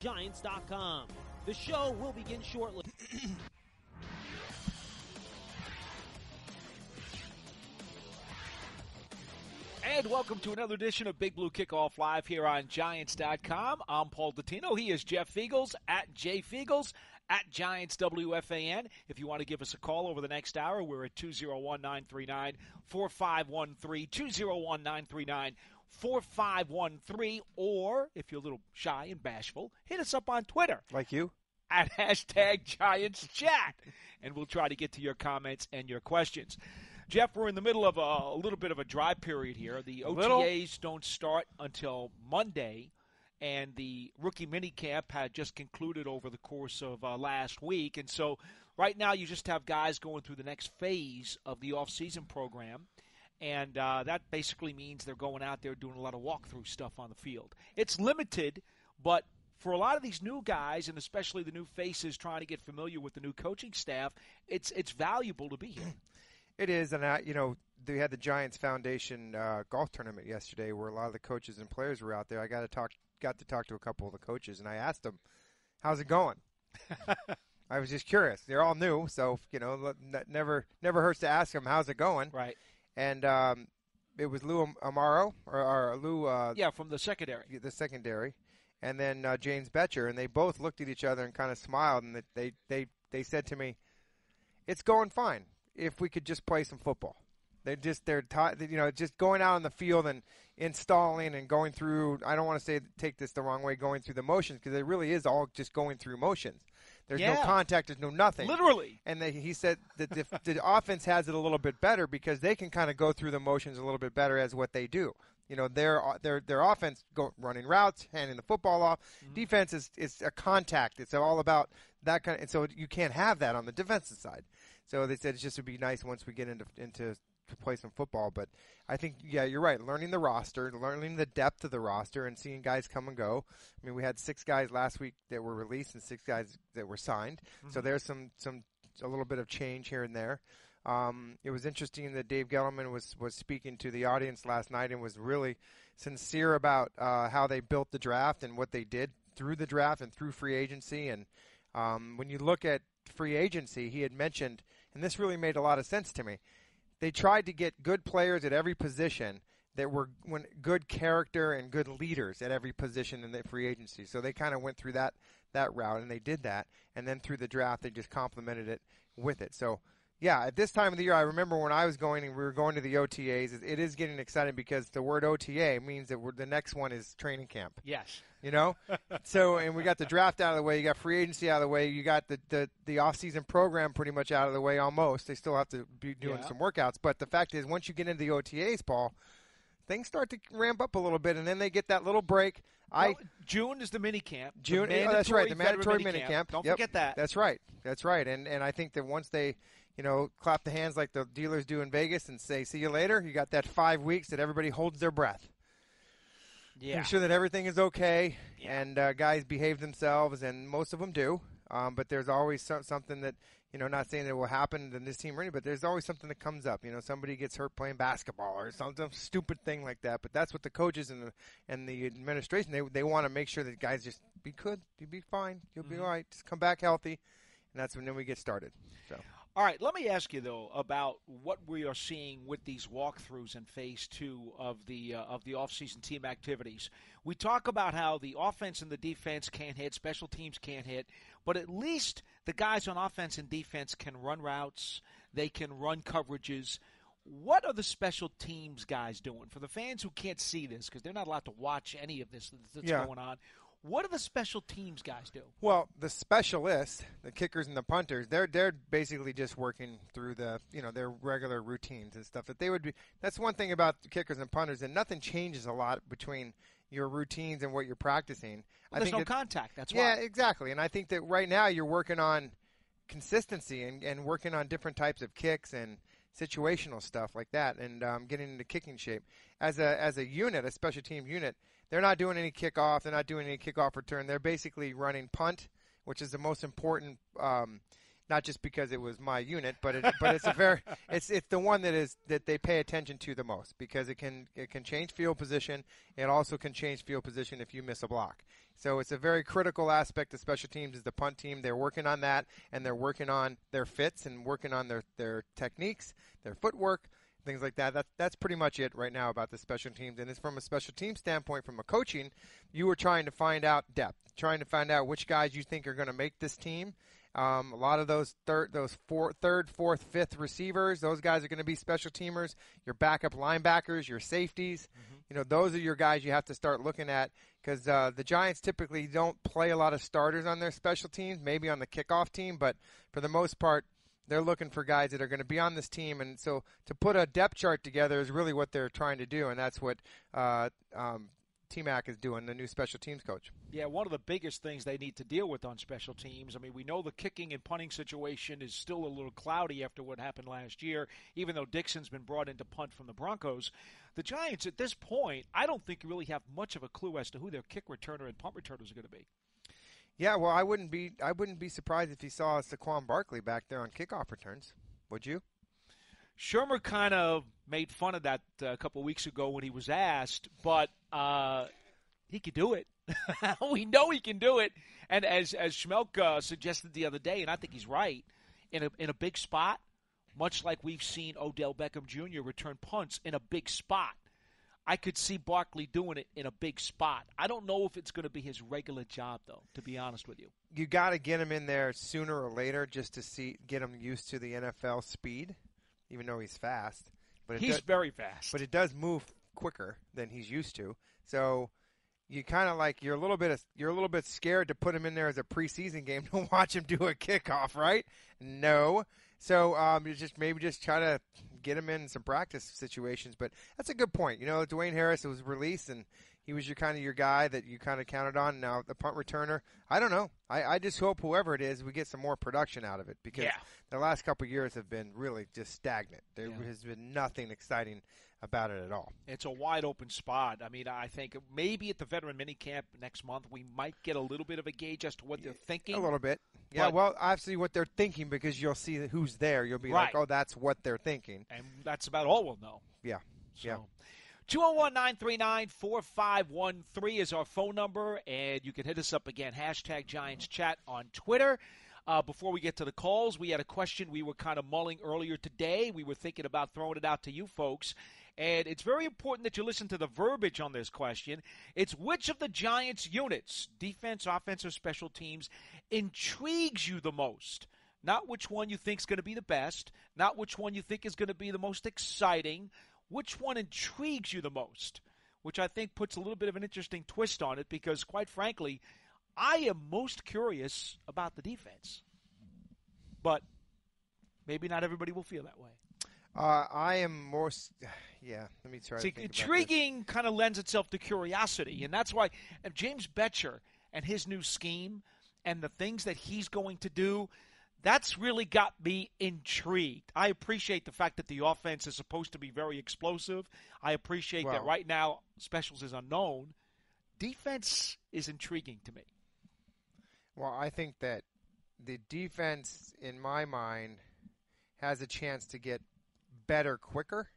Giants.com. The show will begin shortly. And welcome to another edition of Big Blue Kickoff Live here on Giants.com. I'm Paul Dottino. He is Jeff Feagles at J Feagles at Giants WFAN. If you want to give us a call over the next hour, we're at 201 939 4513. 201 939 4513. Or if you're a little shy and bashful, hit us up on Twitter. Like you? At hashtag Giants Chat. And we'll try to get to your comments and your questions. Jeff, we're in the middle of a, a little bit of a dry period here. The OTAs Little? don't start until Monday, and the rookie minicamp had just concluded over the course of uh, last week. And so right now you just have guys going through the next phase of the off-season program. And uh, that basically means they're going out there doing a lot of walkthrough stuff on the field. It's limited, but for a lot of these new guys, and especially the new faces trying to get familiar with the new coaching staff, it's it's valuable to be here. It is, and I, you know, they had the Giants Foundation uh, golf tournament yesterday, where a lot of the coaches and players were out there. I got to talk, got to talk to a couple of the coaches, and I asked them, "How's it going?" I was just curious. They're all new, so you know, never never hurts to ask them, "How's it going?" Right. And um, it was Lou Anarumo or, or Lou, uh, Yeah, from the secondary. the secondary, and then uh, James Bettcher, and they both looked at each other and kind of smiled, and they they they said to me, "It's going fine if we could just play some football." They're just they're taught, you know just going out on the field and installing and going through. I don't want to say take this the wrong way, going through the motions because it really is all just going through motions. There's no contact. There's no nothing. Literally. And they, he said that the, the offense has it a little bit better because they can kind of go through the motions a little bit better as what they do. You know, their their their offense go running routes, handing the football off. Mm-hmm. Defense is is a contact. It's all about that kind. Of, and so you can't have that on the defensive side. So they said it just would be nice once we get into into to play some football. But I think yeah, you're right. Learning the roster, learning the depth of the roster, and seeing guys come and go. I mean, we had six guys last week that were released and six guys that were signed. So there's some some a little bit of change here and there. Um, it was interesting that Dave Gettleman was was speaking to the audience last night and was really sincere about uh, how they built the draft and what they did through the draft and through free agency. And um, when you look at free agency, he had mentioned, and this really made a lot of sense to me. They tried to get good players at every position that were good character and good leaders at every position in the free agency. So they kind of went through that that route and they did that, and then through the draft they just complemented it with it. So yeah, at this time of the year, I remember when I was going and we were going to the OTAs. It, is getting exciting because the word OTA means that we're, the next one is training camp. Yes. You know, so and we got the draft out of the way. You got free agency out of the way. You got the the the off season program pretty much out of the way almost. They still have to be doing Yeah. some workouts, but the fact is, once you get into the OTAs, Paul, things start to ramp up a little bit, and then they get that little break. I Well, June is the mini camp. June. oh, that's right. The mandatory mini camp. Don't Yep, forget that. That's right. That's right. And and I think that once they, you know, clap the hands like the dealers do in Vegas and say "see you later," you got that five weeks that everybody holds their breath. yeah. Make sure that everything is okay Yeah. and uh, guys behave themselves, and most of them do. Um, but there's always so- something that you know, not saying that it will happen in this team or any, but there's always something that comes up. You know, somebody gets hurt playing basketball or some, some stupid thing like that. But that's what the coaches and the and the administration they they want to make sure that guys just be good, you'll be fine, you'll be all right, just come back healthy, and that's when then we get started. So. All right, let me ask you though about what we are seeing with these walkthroughs in phase two of the uh, of the offseason team activities. We talk about how the offense and the defense can't hit, special teams can't hit, but at least the guys on offense and defense can run routes, they can run coverages. What are the special teams guys doing for the fans who can't see this because they're not allowed to watch any of this that's Yeah. going on? What do the special teams guys do? Well, the specialists, the kickers and the punters, they're they're basically just working through the you know their regular routines and stuff. That they would be. That's one thing about kickers and punters, and nothing changes a lot between your routines and what you're practicing. I There's no that- contact. That's why. yeah, why. exactly. And I think that right now you're working on consistency and, and working on different types of kicks and situational stuff like that, and um, getting into kicking shape. As a as a unit, a special team unit, they're not doing any kickoff. They're not doing any kickoff return. They're basically running punt, which is the most important. Um, not just because it was my unit, but it, but it's a very it's it's the one that is that they pay attention to the most because it can it can change field position. It also can change field position if you miss a block, So it's a very critical aspect of special teams is the punt team. They're working on that, and they're working on their fits and working on their, their techniques, their footwork, things like that. That that's pretty much it right now about the special teams. And it's from a special team standpoint, from a coaching, you were trying to find out depth, trying to find out which guys you think are going to make this team. Um, a lot of those third, those four, third, fourth, fifth receivers, those guys are going to be special teamers. Your backup linebackers, your safeties, mm-hmm. you know, those are your guys you have to start looking at because uh, the Giants typically don't play a lot of starters on their special teams, maybe on the kickoff team, but for the most part, they're looking for guys that are going to be on this team, and so to put a depth chart together is really what they're trying to do, and that's what uh, um, T-Mac is doing, the new special teams coach. Yeah, one of the biggest things they need to deal with on special teams. I mean, we know the kicking and punting situation is still a little cloudy after what happened last year, even though Dixon's been brought in to punt from the Broncos. The Giants, at this point, I don't think really have much of a clue as to who their kick returner and punt returners are going to be. Yeah, well, I wouldn't be I wouldn't be surprised if he saw Saquon Barkley back there on kickoff returns. Would you? Shurmur kind of made fun of that uh, a couple weeks ago when he was asked, but uh, he could do it. we know he can do it. And as as Schmeelk suggested the other day, and I think he's right, in a in a big spot, much like we've seen Odell Beckham Jr. return punts in a big spot. I could see Barkley doing it in a big spot. I don't know if it's going to be his regular job, though. To be honest with you, you got to get him in there sooner or later just to see get him used to the NFL speed, even though he's fast. But he's does, very fast. But it does move quicker than he's used to. So you kind of like you're a little bit of, you're a little bit scared to put him in there as a preseason game to watch him do a kickoff, right? No. So um, you just maybe just try to get him in some practice situations. But that's a good point. You know, Dwayne Harris was released and he was your kind of your guy that you kind of counted on. Now the punt returner, I don't know. I, I just hope whoever it is, we get some more production out of it because yeah. the last couple years have been really just stagnant. There yeah. has been nothing exciting about it at all. It's a wide open spot. I mean, I think maybe at the veteran mini camp next month we might get a little bit of a gauge as to what they're thinking. A little bit. Yeah, well, obviously what they're thinking because you'll see who's there. You'll be right. like, "Oh, that's what they're thinking." And that's about all we'll know. Yeah. So. Yeah. 201 939 4513 is our phone number, and you can hit us up again. Hashtag Giants Chat on Twitter. Uh, before we get to the calls, we had a question we were kind of mulling earlier today. We were thinking about throwing it out to you folks. And it's very important that you listen to the verbiage on this question. It's which of the Giants' units, defense, offense, or special teams, intrigues you the most? Not which one you think is going to be the best, not which one you think is going to be the most exciting. Which one intrigues you the most? Which I think puts a little bit of an interesting twist on it because, quite frankly, I am most curious about the defense. But maybe not everybody will feel that way. Uh, I am more. Yeah, let me try. See, intriguing kind of lends itself to curiosity, and that's why James Bettcher and his new scheme and the things that he's going to do. That's really got me intrigued. I appreciate the fact that the offense is supposed to be very explosive. I appreciate well, that right now specials is unknown. Defense is intriguing to me. Well, I think that the defense, in my mind, has a chance to get better quicker.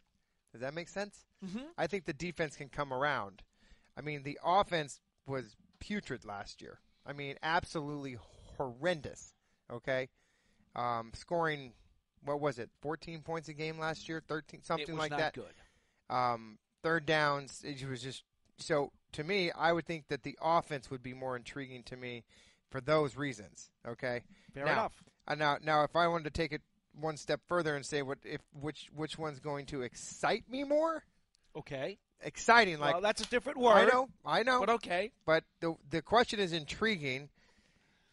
Does that make sense? Mm-hmm. I think the defense can come around. I mean, the offense was putrid last year. I mean, absolutely horrendous. Okay, um, scoring what was it, 14 points a game last year, 13 something like that. Good. Um, third downs, it was just so. To me, I would think that the offense would be more intriguing to me for those reasons. Okay, fair now, enough. Uh, now, now, if I wanted to take it one step further and say what if which which one's going to excite me more? Okay. Exciting, like well, that's a different word. I know, I know, but okay. But the the question is intriguing.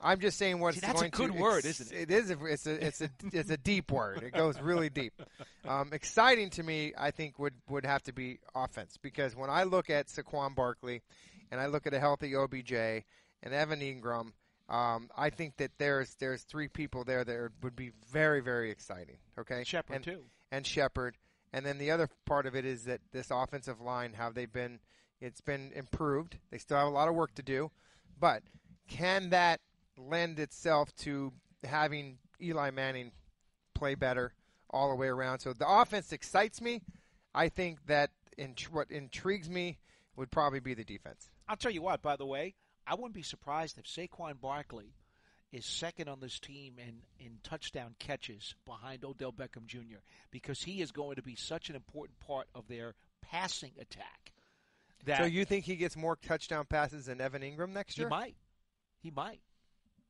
I'm just saying what's See, that's going a good to word, isn't it? It is. A, it's a it's a it's a deep word. It goes really deep. Um, exciting to me, I think would would have to be offense because when I look at Saquon Barkley, and I look at a healthy OBJ and Evan Engram um, I think that there's there's three people there that would be very very exciting. Okay, Shepard and, too, and Shepard, and then the other part of it is that this offensive line, how they've been, it's been improved. They still have a lot of work to do, but can that lend itself to having Eli Manning play better all the way around? So the offense excites me. I think that int- what intrigues me would probably be the defense. I'll tell you what. By the way, I wouldn't be surprised if Saquon Barkley is second on this team in, in touchdown catches behind Odell Beckham Jr. because he is going to be such an important part of their passing attack. That So you think he gets more touchdown passes than Evan Engram next year? he might, he might.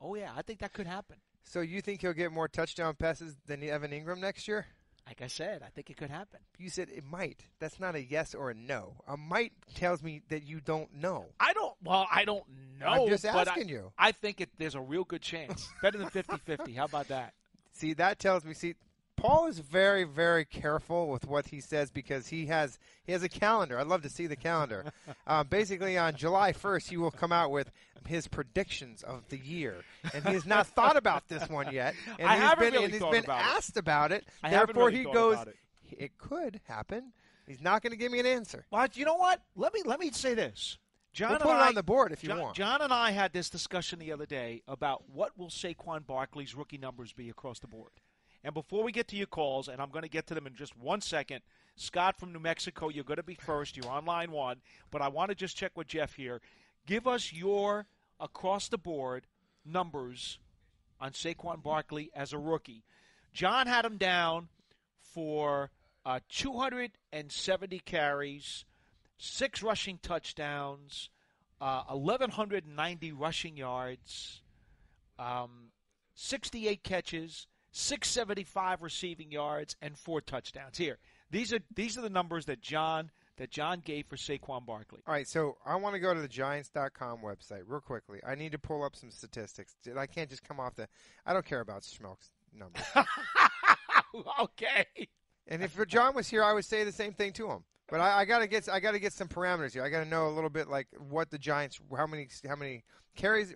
Oh yeah, I think that could happen. So you think he'll get more touchdown passes than Evan Engram next year? Like I said, I think it could happen. You said it might. That's not a yes or a no. A might tells me that you don't know. I don't. Well, I don't know. I'm just asking I, you. I think it, there's a real good chance. Better than 50-50. How about that? See, that tells me. See, Paul is very, very careful with what he says because he has he has a calendar. I'd love to see the calendar. uh, basically, on July 1st, he will come out with his predictions of the year, and he has not thought about this one yet. And I he's haven't been, really and he's been about it. asked about it. I Therefore, really he goes. it. It could happen. He's not going to give me an answer. Well, you know what? Let me let me say this. John We'll and put it I, on the board if you John, want. John and I had this discussion the other day about what will Saquon Barkley's rookie numbers be across the board. And before we get to your calls, and I'm going to get to them in just one second, Scott from New Mexico, you're going to be first. You're on line one, but I want to just check with Jeff here. Give us your across the board numbers on Saquon Barkley as a rookie. John had him down for uh, 270 carries, six rushing touchdowns, uh, 1,190 rushing yards, um, 68 catches, 675 receiving yards, and four touchdowns. Here, these are these are the numbers that John that John gave for Saquon Barkley. All right, so I want to go to the Giants.com website real quickly. I need to pull up some statistics. I can't just come off the. I don't care about Schmeelk's numbers. okay. and if John was here, I would say the same thing to him. But I, I gotta get I gotta get some parameters here. I gotta know a little bit like what the Giants, how many how many carries.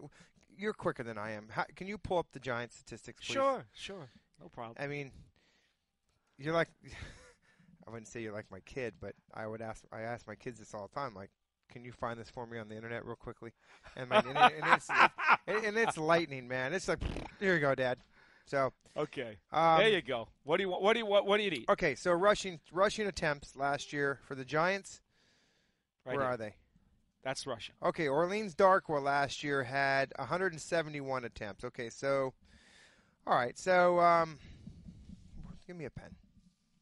You're quicker than I am. How, can you pull up the Giants statistics, please? Sure, sure, no problem. I mean, you're like, I wouldn't say you're like my kid, but I would ask. I ask my kids this all the time. Like, can you find this for me on the internet real quickly? And, my, and, it- and it's it, and it's lightning, man. It's like, here you go, Dad. So, Okay, um, there you go. What do you want? What do you what, what do you need? okay. So rushing rushing attempts last year for the Giants. Right where here. are they? That's Russian. Okay, Orleans Darkwa last year had 171 attempts. Okay, so, all right, so um, give me a pen.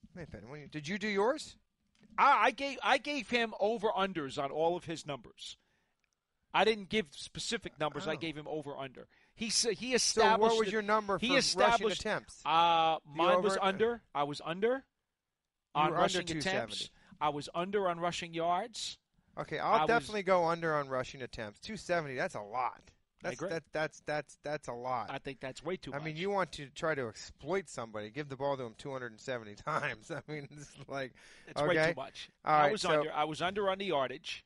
Give me a pen. You- Did you do yours? I, I gave I gave him over unders on all of his numbers. I didn't give specific numbers. I Oh. gave him over under. He he So established. what was your number for he rushing established- attempts? Uh, mine was under. I was under on rushing attempts. I was under on rushing yards. Okay, I I'll was- definitely go under on rushing attempts. 270. That's a lot. That's agree. that, that's that's that's a lot. I think that's way too much. I much. mean, you want to try to exploit somebody, give the ball to him 270 times. I mean, it's like it's way too much. All I right, was so- under. I was under on the yardage.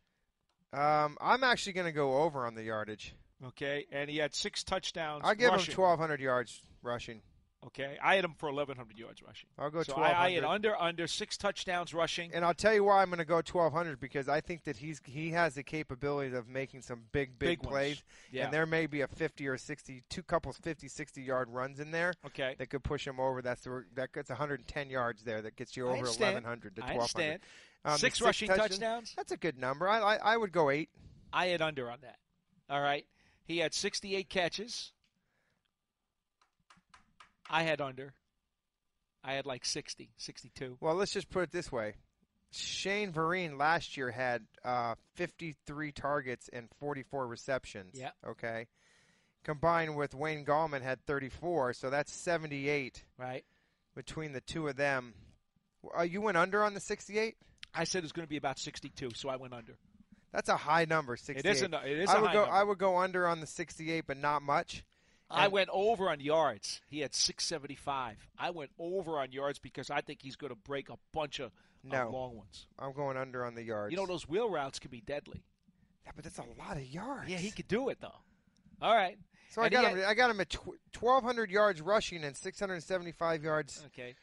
um, I'm actually going to go over on the yardage. Okay, and he had six touchdowns. I'll give rushing. him 1,200 yards rushing. Okay, I had him for 1,100 yards rushing. I'll go So I, I had under under six touchdowns rushing. And I'll tell you why I'm going to go 1,200 because I think that he's he has the capability of making some big, big, Big plays. Yeah. And there may be a 50 or 60, two couples 50, 60 yard runs in there Okay. that could push him over. That's the, that gets 110 yards there. That gets you over 1,100 to I 1,200. understand. Um, the six rushing touchdowns- touchdowns. That's a good number. I, I I would go eight. I had under on that. All right. He had 68 catches. I had under. I had like 60, 62. Well, let's just put it this way. Shane Vereen last year had uh, 53 targets and 44 receptions. Yeah. Okay. Combined with Wayne Gallman had 34, so that's 78 Right. between the two of them. Uh, you went under on the 68. I said it was going to be about 62, so I went under. That's a high number. 68. It is a, it is I would high go. number. I would go under on the 68, but not much. I went over on yards. He had 675. I went over on yards because I think he's going to break a bunch of, of long ones. I'm going under on the yards. You know, those wheel routes can be deadly. yeah, but that's a lot of yards. Yeah, he could do it, though. All right. So I and got had- him. I got him at tw- 1,200 yards rushing and 675 yards. Okay.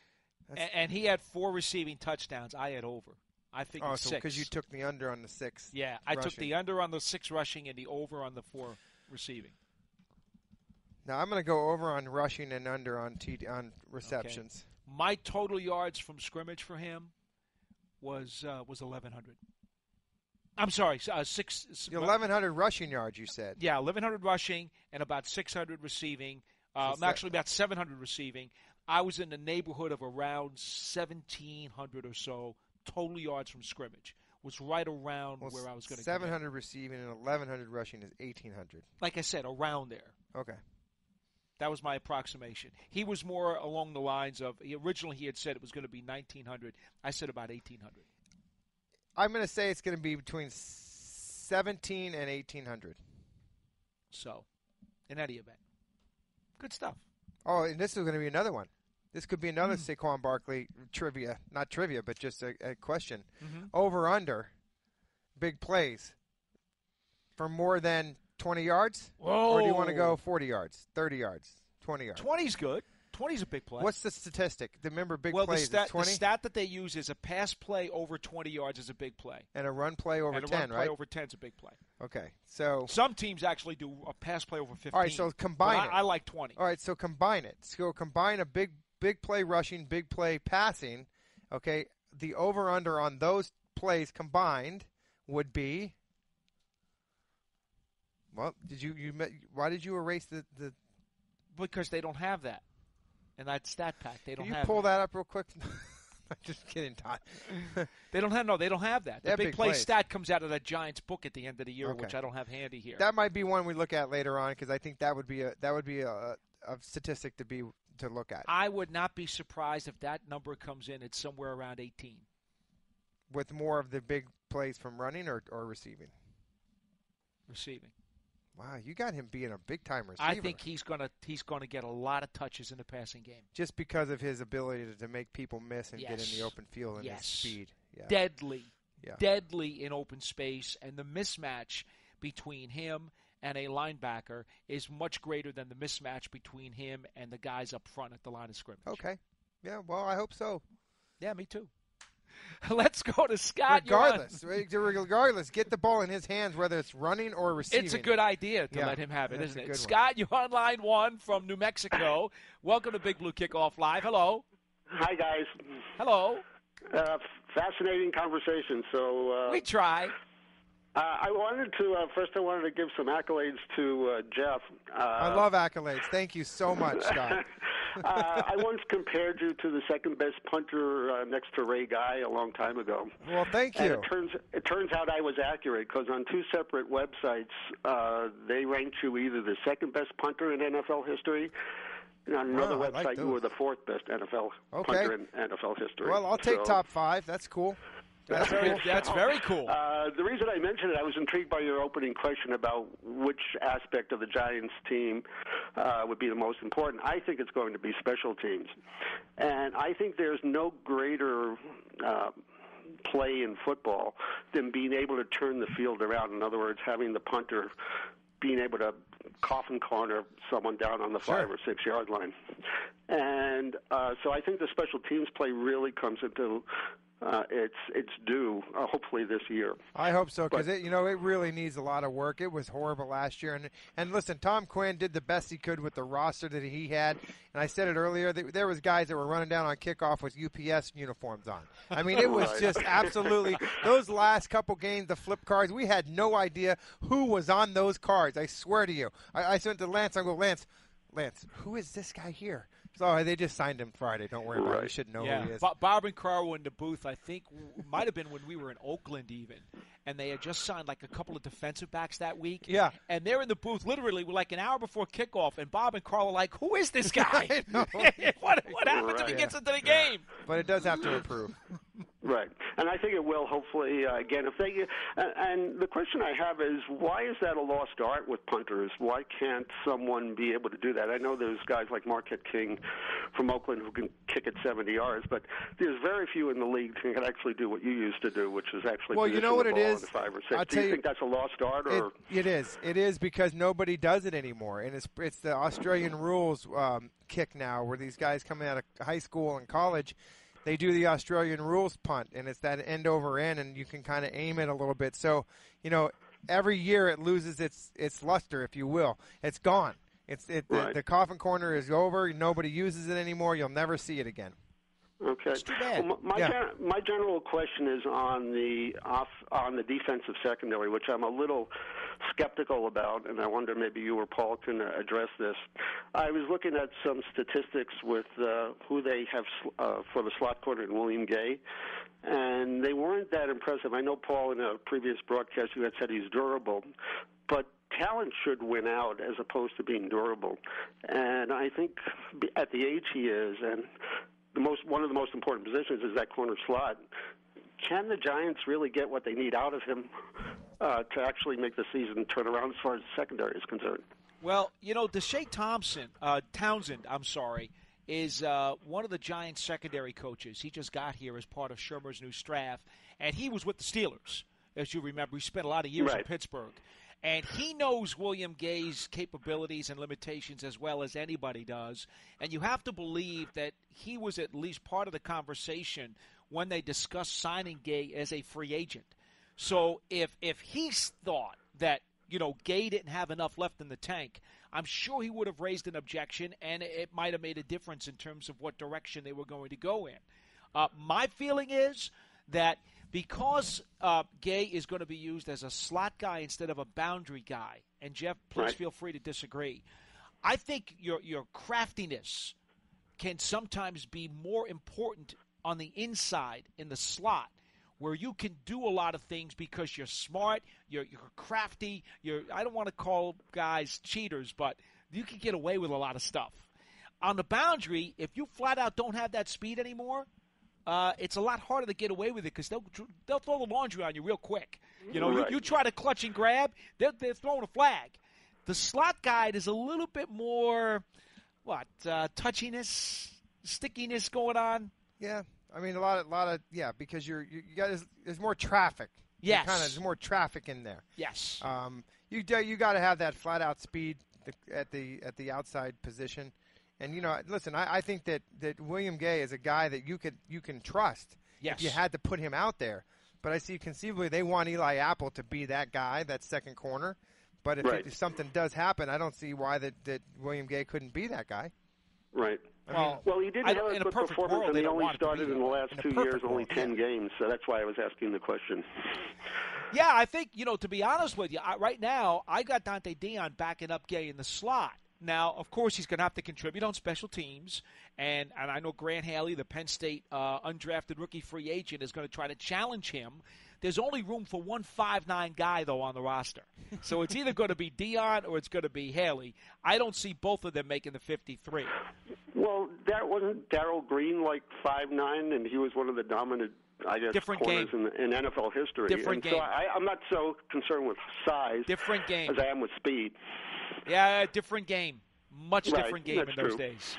And, and he had four receiving touchdowns. I had over. I think Oh, it's so six. because you took the under on the six. Yeah, I took the under on the six rushing and the over on the four receiving. Now I'm going to go over on rushing and under on T- on receptions. My total yards from scrimmage for him was uh, was eleven hundred. I'm sorry, uh, six. 1,100 rushing yards. You said. Yeah, 1,100 rushing and about 600 receiving. Um, So actually, about 700 receiving. I was in the neighborhood of around 1,700 or so total yards from scrimmage. Was right around Well, where I was going to. 700 receiving and 1,100 rushing is 1,800. Like I said, around there. Okay. That was my approximation. He was more along the lines of he, originally he had said it was going to be 1,900. I said about 1,800. I'm going to say it's going to be between 17 and 1,800. So, in any event, good stuff. Oh, and this is going to be another one. This could be another Hmm. Saquon Barkley trivia, not trivia, but just a, a question. Mm-hmm. Over under, big plays for more than 20 yards, Whoa! or do you want to go 40 yards, 30 yards, 20 yards? 20's good. 20's a big play. What's the statistic? Do remember, big well, the plays stat, is 20, the stat that they use is a pass play over 20 yards is a big play. and a run play over and a 10, run play right? over 10 is a big play. Okay, so Some teams actually do a pass play over 15. all right, so combine I, it. I like 20. All right, so combine it. So combine a big big play rushing, big play passing. Okay, the over under on those plays combined would be. Well, did you you why did you erase the the? Because they don't have that. In that stat pack, they don't Can you pull that. that up real quick? I'm just kidding, Todd. They don't have no. They don't have that. The have big, big play plays. stat comes out of the Giants book at the end of the year, Okay. which I don't have handy here. That might be one we look at later on because I think that would be a that would be a, a statistic to be to look at I would not be surprised if that number comes in at somewhere around 18 with more of the big plays from running or, or receiving. receiving. Wow, you got him being a big time receiver. I think he's gonna he's gonna get a lot of touches in the passing game. just because of his ability to, to make people miss and get in the open field and Yes. his speed. Yeah. Deadly, Yeah. deadly in open space, and the mismatch between him and a linebacker is much greater than the mismatch between him and the guys up front at the line of scrimmage. Okay. Yeah, well, I hope so. Yeah, me too. Let's go to Scott. Regardless, regardless, get the ball in his hands, whether it's running or receiving. It's a good idea to Yeah, let him have it, that's isn't it? one. Scott, you're on line one from New Mexico. Welcome to Big Blue Kickoff Live. Hello. Hi, guys. Hello. Uh, fascinating conversation. So uh, We try. Uh, I wanted to uh, first. I wanted to give some accolades to uh, Jeff. Uh, I love accolades. Thank you so much, Scott. uh, I once compared you to the second best punter uh, next to Ray Guy a long time ago. Well, thank And you. it turns it turns out I was accurate because on two separate websites uh, they ranked you either the second best punter in NFL history. And on another Wow, I like website, you were the fourth best NFL Okay. punter in NFL history. Well, I'll take So- top five. That's cool. That's very, that's very cool. Uh, the reason I mentioned it, I was intrigued by your opening question about which aspect of the Giants team uh, would be the most important. I think it's going to be special teams, and I think there's no greater. Uh, play in football than being able to turn the field around. In other words, having the punter being able to coffin corner someone down on the Sure. five or six yard line. And uh, so I think the special teams play really comes into uh, its its due, uh, hopefully this year. I hope so because it, you know, it really needs a lot of work. It was horrible last year, and and listen, Tom Quinn did the best he could with the roster that he had. And I said it earlier, that there was guys that were running down on kickoff with UPS uniforms on. I mean, it was just absolutely those last couple games, the flip cards. We had no idea who was on those cards. I swear to you. I, I sent to Lance. I go, Lance, Lance, who is this guy here? So they just signed him Friday. Don't worry about it. You should know yeah, who he is. Bo- Bob and Carl were in the booth. I think might have been when we were in Oakland, even, and they had just signed like a couple of defensive backs that week. Yeah. and they're in the booth literally like an hour before kickoff, and Bob and Carl are like, "Who is this guy? What what happens if he Right. gets into the game?" but it does have to improve. Right, and I think it will. Hopefully, uh, again, if they uh, and the question I have is, why is that a lost art with punters? Why can't someone be able to do that? I know there's guys like Marquette King from Oakland who can kick at 70 yards, but there's very few in the league who can actually do what you used to do, which is actually Well, you know what it is. it ball on is? the five or 6 I'll do tell you you- think that's a lost art, It, or it is. It is because nobody does it anymore, and it's it's the Australian rules um, kick now, where these guys coming out of high school and college, they do the Australian rules punt, and it's that end over end, and you can kind of aim it a little bit. So, you know, every year it loses its its luster, if you will. It's gone. It's it the, the coffin corner is over. Nobody uses it anymore. You'll never see it again. Okay. It's too bad. Well, my Yeah. gen- my general question is on the off on the defensive secondary, which I'm a little skeptical about, and I wonder maybe you or Paul can address this. I was looking at some statistics with uh, who they have uh, for the slot corner in William Gay, and they weren't that impressive. I know Paul in a previous broadcast you had said he's durable, but talent should win out as opposed to being durable. And I think at the age he is, and the most one of the most important positions is that corner slot. Can the Giants really get what they need out of him uh, to actually make the season turn around as far as the secondary is concerned? Well, you know, DeShea Thompson, uh, Townsend, I'm sorry, is uh, one of the Giants' secondary coaches. He just got here as part of Shurmur's new staff, and he was with the Steelers, as you remember. He spent a lot of years in Pittsburgh. And he knows William Gay's capabilities and limitations as well as anybody does. And you have to believe that he was at least part of the conversation when they discussed signing Gay as a free agent. So if if he thought that you know Gay didn't have enough left in the tank, I'm sure he would have raised an objection, and it might have made a difference in terms of what direction they were going to go in. Uh, my feeling is that because uh, Gay is going to be used as a slot guy instead of a boundary guy, and Jeff, please Right. feel free to disagree. I think your your craftiness can sometimes be more important on the inside in the slot where you can do a lot of things because you're smart, you're, you're crafty, you're I don't want to call guys cheaters, but you can get away with a lot of stuff. On the boundary, if you flat out don't have that speed anymore, uh, it's a lot harder to get away with it because they'll they'll throw the laundry on you real quick. You know, Right. you, you try to clutch and grab, they're, they're throwing a flag. The slot guide is a little bit more, what, uh, touchiness, stickiness going on. Yeah, I mean a lot of lot of yeah because you're you, you got there's, there's more traffic. Yes. kind of there's more traffic in there. Yes. Um, you do, you got to have that flat out speed at the at the outside position, and you know listen I, I think that, that William Gay is a guy that you could you can trust Yes. if you had to put him out there. But I see conceivably they want Eli Apple to be that guy, that second corner. But if, Right. if something does happen, I don't see why that, that William Gay couldn't be that guy. Right. Well, Well, he didn't I have a good performance, world, and he only want it to be started in the last In two years, only ten yeah. games. So that's why I was asking the question. Yeah, I think you know. To be honest with you, I, right now I got Donte Deayon backing up Gay in the slot. Now, of course, he's going to have to contribute on special teams, and and I know Grant Haley, the Penn State uh, undrafted rookie free agent, is going to try to challenge him. There's only room for one five nine guy though on the roster, so it's either going to be Deayon or it's going to be Haley. I don't see both of them making the 53. Well, that wasn't Darrell Green like five nine, and he was one of the dominant, I guess, Different corners game. in, in NFL history. Different and game. So I, I'm not so concerned with size Different game. as I am with speed. Yeah, different game, much Right, different game that's in those true. days.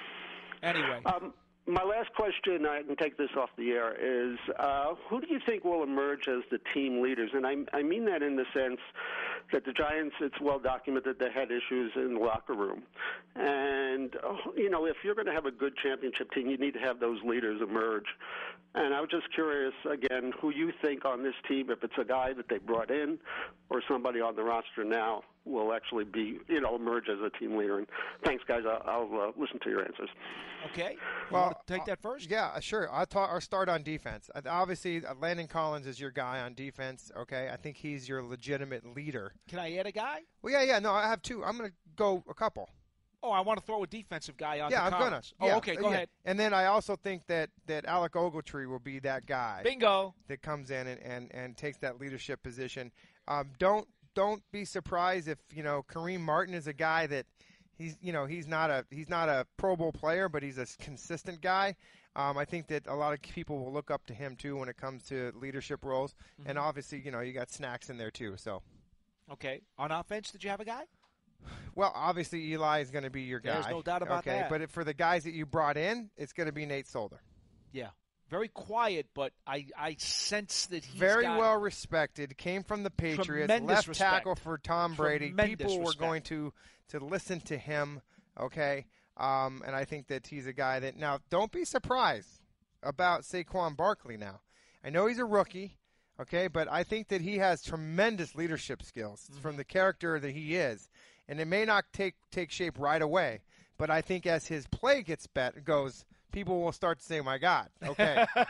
Anyway, Um, my last question, I can take this off the air, is uh, who do you think will emerge as the team leaders? And I, I mean that in the sense that the Giants, it's well documented they had issues in the locker room. And, uh, you know, if you're going to have a good championship team, you need to have those leaders emerge. And I was just curious, again, who you think on this team, if it's a guy that they brought in or somebody on the roster now, will actually be, you know, emerge as a team leader. And thanks, guys. I'll, I'll uh, listen to your answers. okay. Well, wanna take that first? Yeah, sure. I'll, ta- I'll start on defense. Uh, Obviously, uh, Landon Collins is your guy on defense. Okay, I think he's your legitimate leader. Can I add a guy? Well, yeah, yeah. No, I have two. I'm going to go a couple. Oh, I want to throw a defensive guy on. yeah, I'm gonna. Oh, yeah, okay, go yeah. ahead. And then I also think that that Alec Ogletree will be that guy Bingo. that comes in and, and, and takes that leadership position. Um, don't don't be surprised if you know Kareem Martin is a guy that he's you know he's not a he's not a Pro Bowl player, but he's a consistent guy. Um, I think that a lot of people will look up to him too when it comes to leadership roles. And Mm-hmm. obviously, you know, you got snacks in there too. So, Okay. On offense, did you have a guy? Well, obviously Eli is going to be your guy. There's no doubt about okay? that. But for the guys that you brought in, it's going to be Nate Solder. Yeah. Very quiet, but I, I sense that he's very well respected. Came from the Patriots. Left respect. tackle for Tom Brady. Tremendous People were going to to listen to him. Okay, um, and I think that he's a guy that now don't be surprised about Saquon Barkley. Now, I know he's a rookie. Okay, but I think that he has tremendous leadership skills Mm-hmm. from the character that he is, and it may not take take shape right away. But I think as his play gets bet goes people will start to say, "My God, okay,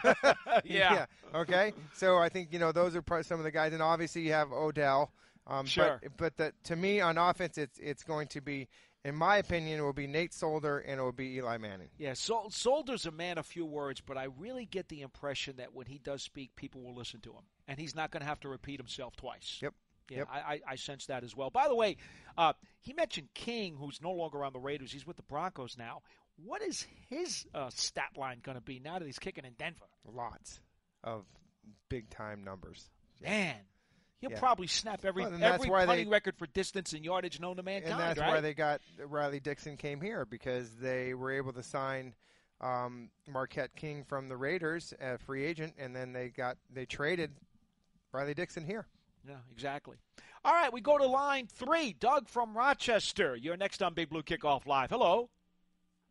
Yeah. yeah. okay." So I think you know those are probably some of the guys, and obviously you have Odell. Um, Sure. But, but the, to me, on offense, it's it's going to be, in my opinion, it will be Nate Solder and it will be Eli Manning. Yeah, Sol- Solder's a man of few words, but I really get the impression that when he does speak, people will listen to him, and he's not going to have to repeat himself twice. Yep. Yeah, Yep. I, I, I sense that as well. By the way, uh, he mentioned King, who's no longer on the Raiders. He's with the Broncos now. What is his uh, stat line going to be now that he's kicking in Denver? Lots of big time numbers. Man, he'll Yeah. probably snap every Well, every why they- punting record for distance and yardage known to mankind. and that's right? why they got Riley Dixon came here because they were able to sign um, Marquette King from the Raiders, a free agent, and then they got they traded Riley Dixon here. Yeah, exactly. All right, we go to line three. Doug from Rochester. You're next on Big Blue Kickoff Live. Hello.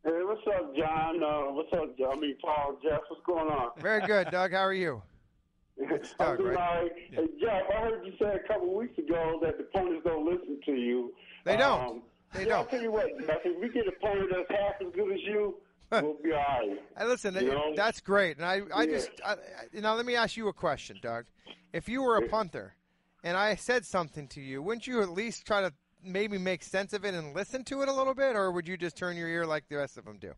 Hey, what's up, John? Uh, what's up, John? I mean, Paul, Jeff, what's going on? Very good, Doug. How are you? It's Doug, doing right? all right. Hey, Jeff, I heard you say a couple weeks ago that the ponies don't listen to you. They don't. Um, They yeah, don't. I'll tell you what, Jeff, if we get a pony that's half as good as you, we'll be all right. Hey, listen, You know? that's great, and I, I Yeah. just I, I- now let me ask you a question, Doug. If you were a punter, and I said something to you, wouldn't you at least try to maybe make sense of it and listen to it a little bit, or would you just turn your ear like the rest of them do?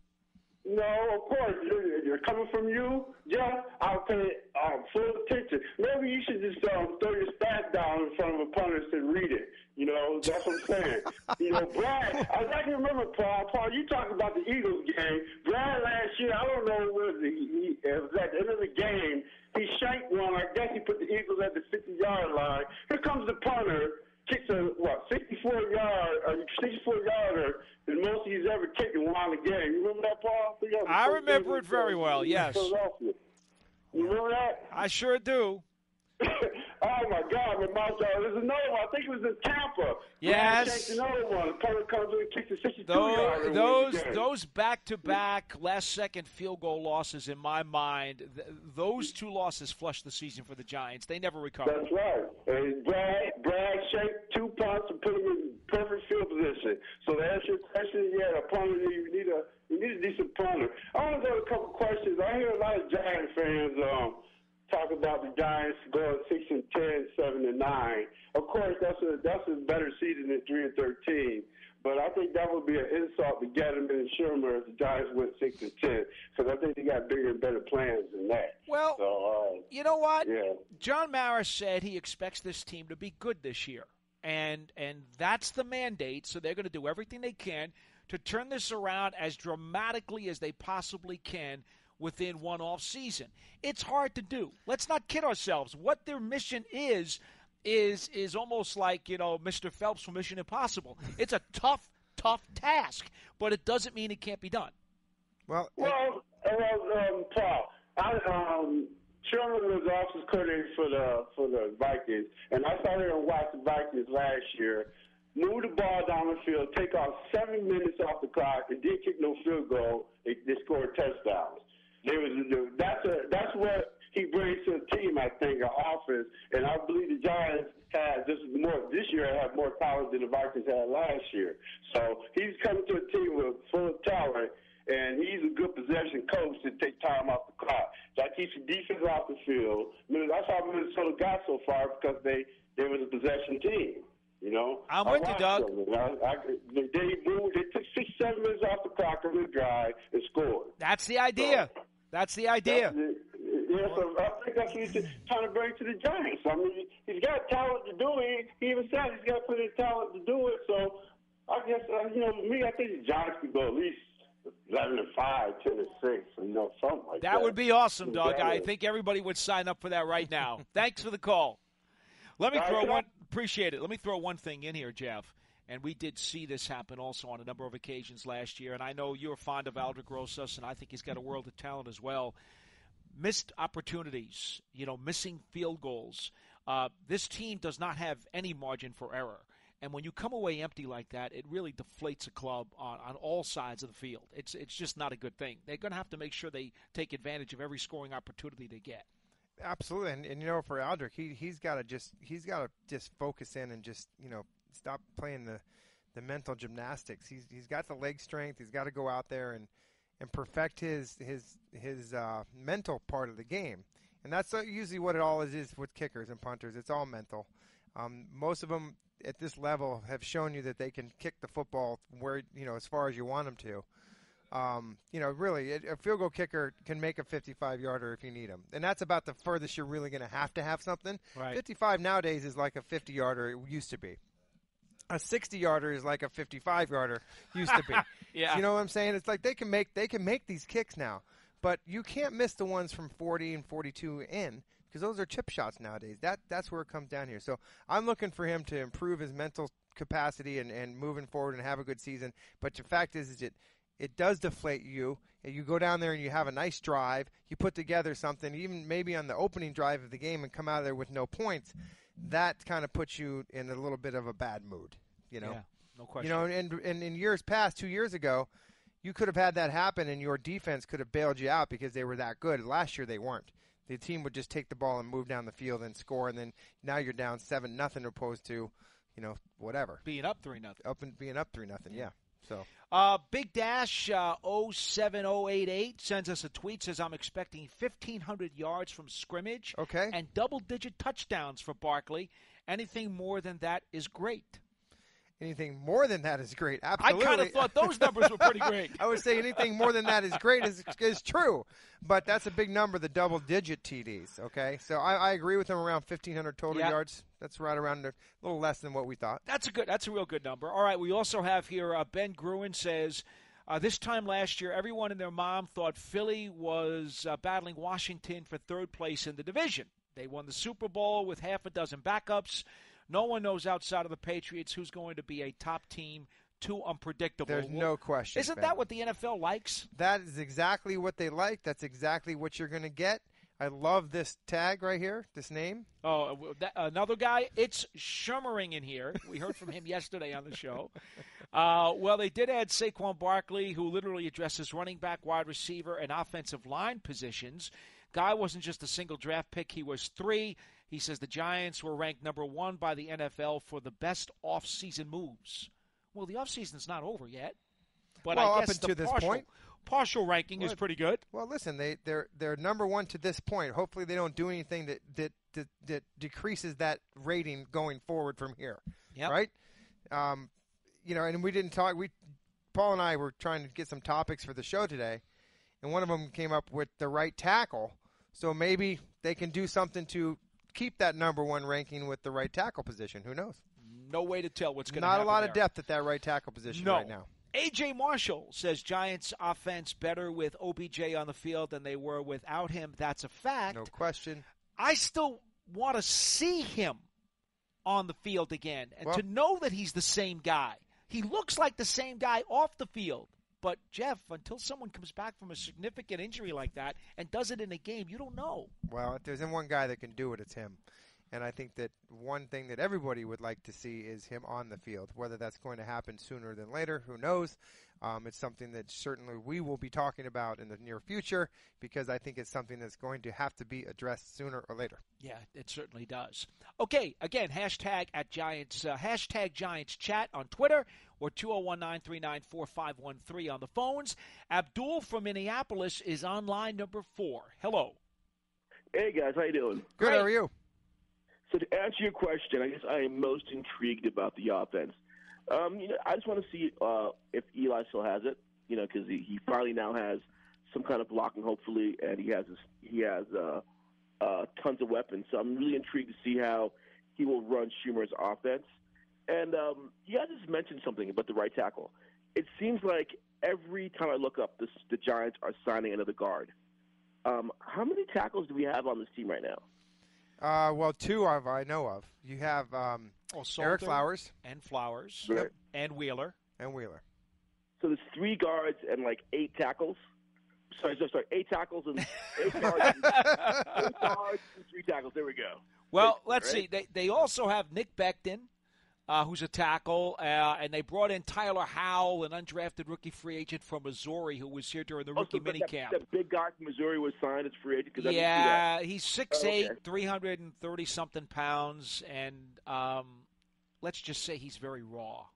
No, of course. You're, you're coming from you, Jeff. I'll pay uh, full attention. Maybe you should just um, throw your stats down in front of a punter and read it. You know, that's what I'm saying. you know, Brad, I I can remember, Paul. Paul, you talked about the Eagles game. Brad last year, I don't know he, it was at the end of the game, he shanked one. I guess he put the Eagles at the 50 yard line. Here comes the punter. Kicks a what 64 yard, uh, 64 yarder, the most he's ever kicked in one game. You remember that, Paul? think that was the I remember it very well, yes. You remember that? I sure do. oh my God, my mouth dry. There's another one. I think it was in Tampa. Yes. Another one. Comes in and kicks a 62 Those those those back to back last second field goal losses in my mind, th- those two losses flushed the season for the Giants. They never recovered. That's right. And Brad, Brad shanked two punts and put him in perfect field position. So to answer your question, yeah, the punter you need a you need a decent punter. I want to go to a couple questions. I hear a lot of Giant fans um, talk about the Giants going six and 10, 7 and nine. Of course, that's a that's a better season than three and thirteen. But I think that would be an insult to Gettleman and Shurmur if the Giants went six and ten, because I think they got bigger and better plans than that. Well, So uh, you know what? yeah. John Mara said he expects this team to be good this year, and and that's the mandate. So they're going to do everything they can to turn this around as dramatically as they possibly can within one off season. It's hard to do. Let's not kid ourselves. What their mission is is is almost like you know Mr. Phelps from Mission Impossible. It's a tough, tough task, but it doesn't mean it can't be done. Well, Well, uh, um, Paul, I, um, Sherman was office coordinator for the for the Vikings, and I started here and watched the Vikings last year move the ball down the field, take off seven minutes off the clock, and didn't kick no field goal. They, they scored touchdowns. There was that's a that's what he brings to the team. I think an offense, and I believe the Giants had this more this year have more talent than the Vikings had last year. So he's coming to a team with full of talent and he's a good possession coach to take time off the clock. That keeps the defense off the field. I mean, that's how Minnesota got so far because they they was a possession team. You know, I'm with you, Doug. them, I, I, they moved. They took six, seven minutes off the clock on the drive and scored. That's the idea. That's the idea. That's. Yeah, so I think that's what he's trying to bring to the Giants. I mean, he's got talent to do it. He even said he's got plenty of talent to do it. So I guess, uh, you know, me, I think the Giants could go at least 11 and 5, 10 and 6, you know, something like that. That would be awesome, Doug. I think everybody would sign up for that right now. Thanks for the call. Let me throw one. Appreciate it. Let me throw one thing in here, Jeff. And we did see this happen also on a number of occasions last year. And I know you're fond of Aldrich Rosas, and I think he's got a world of talent as well. Missed opportunities, you know, missing field goals. Uh, this team does not have any margin for error. And when you come away empty like that, it really deflates a club on, on all sides of the field. It's it's just not a good thing. They're going to have to make sure they take advantage of every scoring opportunity they get. Absolutely, and, and you know, for Aldrich, he he's got to just he's got to just focus in and just you know stop playing the the mental gymnastics. He's he's got the leg strength. He's got to go out there and and perfect his his his uh, mental part of the game. And that's usually what it all is, is with kickers and punters. It's all mental. Um, most of them at this level have shown you that they can kick the football where you know as far as you want them to. Um, you know, really, a field goal kicker can make a 55 yarder if you need him, and that's about the furthest you're really going to have to have something. Right. 55 nowadays is like a 50 yarder it used to be. A 60 yarder is like a 55 yarder used to be. Yeah. You know what I'm saying? It's like they can make they can make these kicks now, but you can't miss the ones from 40 and 42 in because those are chip shots nowadays. That that's where it comes down here. So I'm looking for him to improve his mental capacity and, and moving forward and have a good season. But the fact is, is it it does deflate you. And you go down there and you have a nice drive. You put together something, even maybe on the opening drive of the game, and come out of there with no points. That kind of puts you in a little bit of a bad mood. You know. Yeah, no question. You know, and, and in years past, two years ago, you could have had that happen, and your defense could have bailed you out because they were that good. Last year, they weren't. The team would just take the ball and move down the field and score, and then now you're down seven nothing, opposed to, you know, whatever being up three nothing. up and being up three nothing. Yeah. So Uh, Big Dash uh, 07088 sends us a tweet says I'm expecting 1500 yards from scrimmage Okay. and double digit touchdowns for Barkley. Anything more than that is great. anything more than that is great. I kind of thought those numbers were pretty great. I would say anything more than that is great is is true, but that's a big number, the double digit TDs. Okay, so I, I agree with him around fifteen hundred total Yeah. yards. That's right around a little less than what we thought. That's a good. That's a real good number. All right. We also have here uh, Ben Gruen says uh, this time last year, everyone and their mom thought Philly was uh, battling Washington for third place in the division. They won the Super Bowl with half a dozen backups. No one knows outside of the Patriots who's going to be a top team. Too unpredictable. There's no question. Isn't Ben. that what the NFL likes? That is exactly what they like. That's exactly what you're going to get. I love this tag right here, this name. Oh, uh, that, another guy. It's Schummering in here. We heard from him yesterday on the show. Uh, well, they did add Saquon Barkley, who literally addresses running back, wide receiver, and offensive line positions. Guy wasn't just a single draft pick; he was three. He says the Giants were ranked number one by the NFL for the best off-season moves. Well, the off-season's not over yet, but Well, I up guess the until this point. Partial ranking is pretty good. Well, listen, they they're they're number one to this point. Hopefully, they don't do anything that that that, that decreases that rating going forward from here. Yep. Right? Um, you know, and we didn't talk. We Paul and I were trying to get some topics for the show today, and one of them came up with the right tackle. So maybe they can do something to keep that number one ranking with the right tackle position. Who knows? No way to tell what's going to happen. Not a lot there. of depth at that right tackle position No. right now. AJ Marshall says Giants offense better with OBJ on the field than they were without him. That's a fact. No question. I still want to see him on the field again and Well- to know that he's the same guy. He looks like the same guy off the field. But Jeff, until someone comes back from a significant injury like that and does it in a game, you don't know. Well, if there's any one guy that can do it, it's him. And I think that one thing that everybody would like to see is him on the field. Whether that's going to happen sooner than later, who knows? Um, it's something that certainly we will be talking about in the near future because I think it's something that's going to have to be addressed sooner or later. Yeah, it certainly does. Okay, again, hashtag at Giants, uh, hashtag Giants chat on Twitter or 201 939 4513 on the phones. Abdul from Minneapolis is on line number four. Hello. Hey guys, how you doing? Good, Great. how are you? So to answer your question, I guess I am most intrigued about the offense. Um, you know, I just want to see uh, if Eli still has it. You know, because he, he finally now has some kind of blocking, hopefully, and he has his, he has uh, uh, tons of weapons. So I'm really intrigued to see how he will run Shurmur's offense. And um, you guys just mentioned something about the right tackle. It seems like every time I look up, this, the Giants are signing another guard. Um, how many tackles do we have on this team right now? Uh, well, two of I know of. You have um, Oh, Ereck Flowers And Flowers. Right. And Wheeler. and Wheeler. So there's three guards and like eight tackles. Sorry, sorry, sorry. Eight tackles and eight guards, and, eight guards and three tackles. There we go. Well, Basically, let's right? see. They, they also have Nick Becton, uh, who's a tackle, uh, and they brought in Tyler Howell, an undrafted rookie free agent from Missouri, who was here during the rookie that, minicamp. that big guy from Missouri was signed as free agent. 'cause I didn't see that. Yeah, he's 6'8", Oh, okay. 330 something pounds, and um, let's just say he's very raw.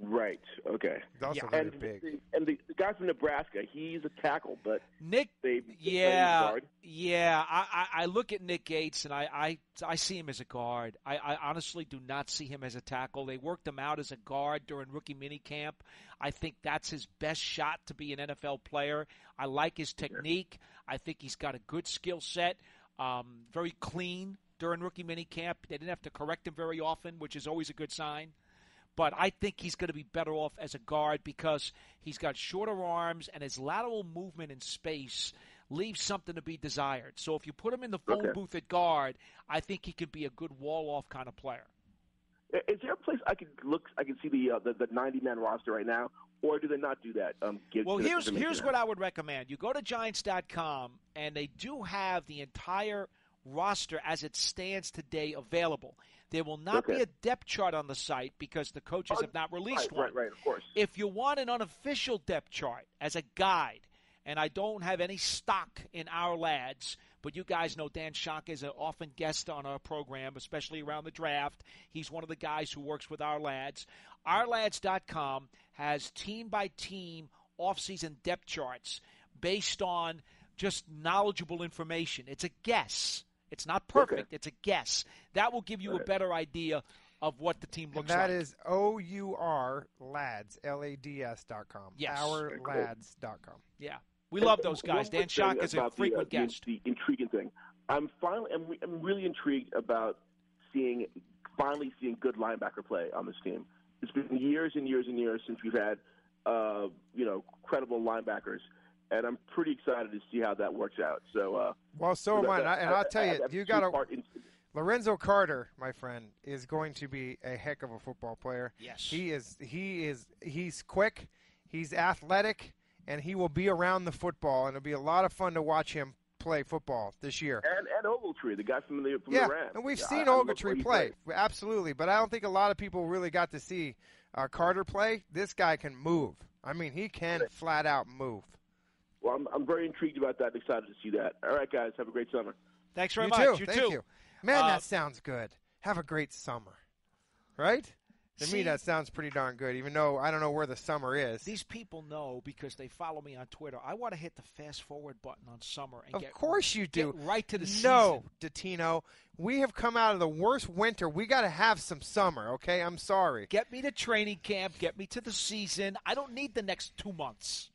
Right. Okay. He's also Yeah. very And big. the, and the, the guy from Nebraska, he's a tackle, but Nick they they Yeah, guard. yeah. I, I, I look at Nick Gates and I, I, I see him as a guard. I, I honestly do not see him as a tackle. They worked him out as a guard during rookie minicamp. I think that's his best shot to be an NFL player. I like his technique. I think he's got a good skill set. Um, very clean during rookie minicamp. They didn't have to correct him very often, which is always a good sign but I think he's going to be better off as a guard because he's got shorter arms and his lateral movement in space leaves something to be desired. So if you put him in the phone Okay. booth at guard, I think he could be a good wall off kind of player. Is there a place I could look? I can see the uh, the, the 90 man roster right now, or do they not do that? Um, give, Well, here's here's what I would recommend. You go to giants.com and they do have the entire roster as it stands today available. There will not be a depth chart on the site because the coaches Oh, have not released right, one. Right, right, of course. if you want an unofficial depth chart as a guide, and I don't have any stock in our lads, but you guys know Dan Shonka is an often guest on our program, especially around the draft. He's one of the guys who works with our lads. Ourlads.com has team by team offseason depth charts based on just knowledgeable information. It's a guess. It's not perfect. It's a guess. That will give you a better idea of what the team And looks that like. is O U R lads L A D S dot com. Yes. Our lads dot com. yeah. We love those guys. Dan thing is a frequent the, uh, the- guest. The, intriguing thing. I'm finally, I'm, re- I'm really intrigued about seeing, finally seeing good linebacker play on this team. It's been years and years and years since we've had, uh, you know, credible linebackers, and I'm pretty excited to see how that works out. So, uh, Well, so am I. And, I, and I'll tell you, have you got to. Lorenzo Carter, my friend, is going to be a heck of a football player. Yes. He is. He is. He's quick. He's athletic, and he will be around the football, and it'll be a lot of fun to watch him play football this year. and, and Ogletree, the guy from the from Yeah, the Rams. and we've Yeah, seen I- I Ogletree play plays. absolutely, but I don't think a lot of people really got to see uh, Carter play. This guy can move. I mean, he can flat out move. Well, I'm, I'm very intrigued about that. and Excited to see that. All right, guys, have a great summer. Thanks very you much. too. You Thank too. you. Man, Uh, that sounds good. Have a great summer. Right? To See- me, that sounds pretty darn good. Even though I don't know where the summer is. These people know because they follow me on Twitter. I want to hit the fast forward button on summer and Of get course you do. get right to the no, season. Dottino. We have come out of the worst winter. We got to have some summer. Okay, I'm sorry. Get me to training camp. Get me to the season. I don't need the next two months.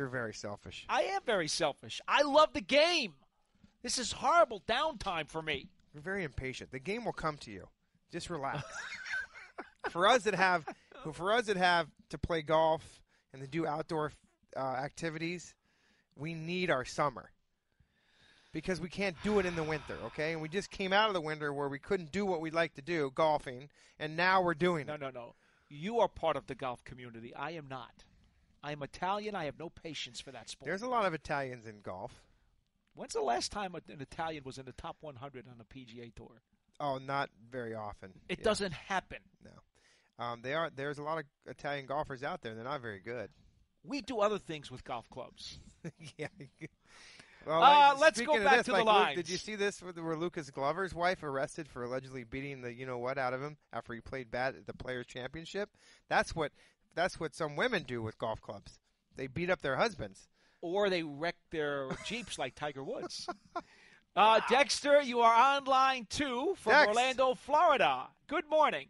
You're very selfish. I am very selfish. I love the game. This is horrible downtime for me. You're very impatient. The game will come to you. Just relax. for us that have, for us that have to play golf and to do outdoor uh, activities, we need our summer because we can't do it in the winter. Okay, and we just came out of the winter where we couldn't do what we'd like to do, golfing, and now we're doing No, it. no, no. You are part of the golf community. I am not. I am Italian. I have no patience for that sport. There's a lot of Italians in golf. When's the last time an Italian was in the top 100 on a PGA tour? Oh, not very often. It Yeah. doesn't happen. No, um, they are. There's a lot of Italian golfers out there. They're not very good. We do other things with golf clubs. yeah. Well, Uh, like, let's go back this, to the like, Luke, lines. Did you see this where Lucas Glover's wife arrested for allegedly beating the you know what out of him after he played bad at the Players Championship? That's what that's what some women do with golf clubs. They beat up their husbands. or they wreck their Jeeps like Tiger Woods. Uh, Dexter, you are on line two from Dex. Orlando, Florida. Good morning.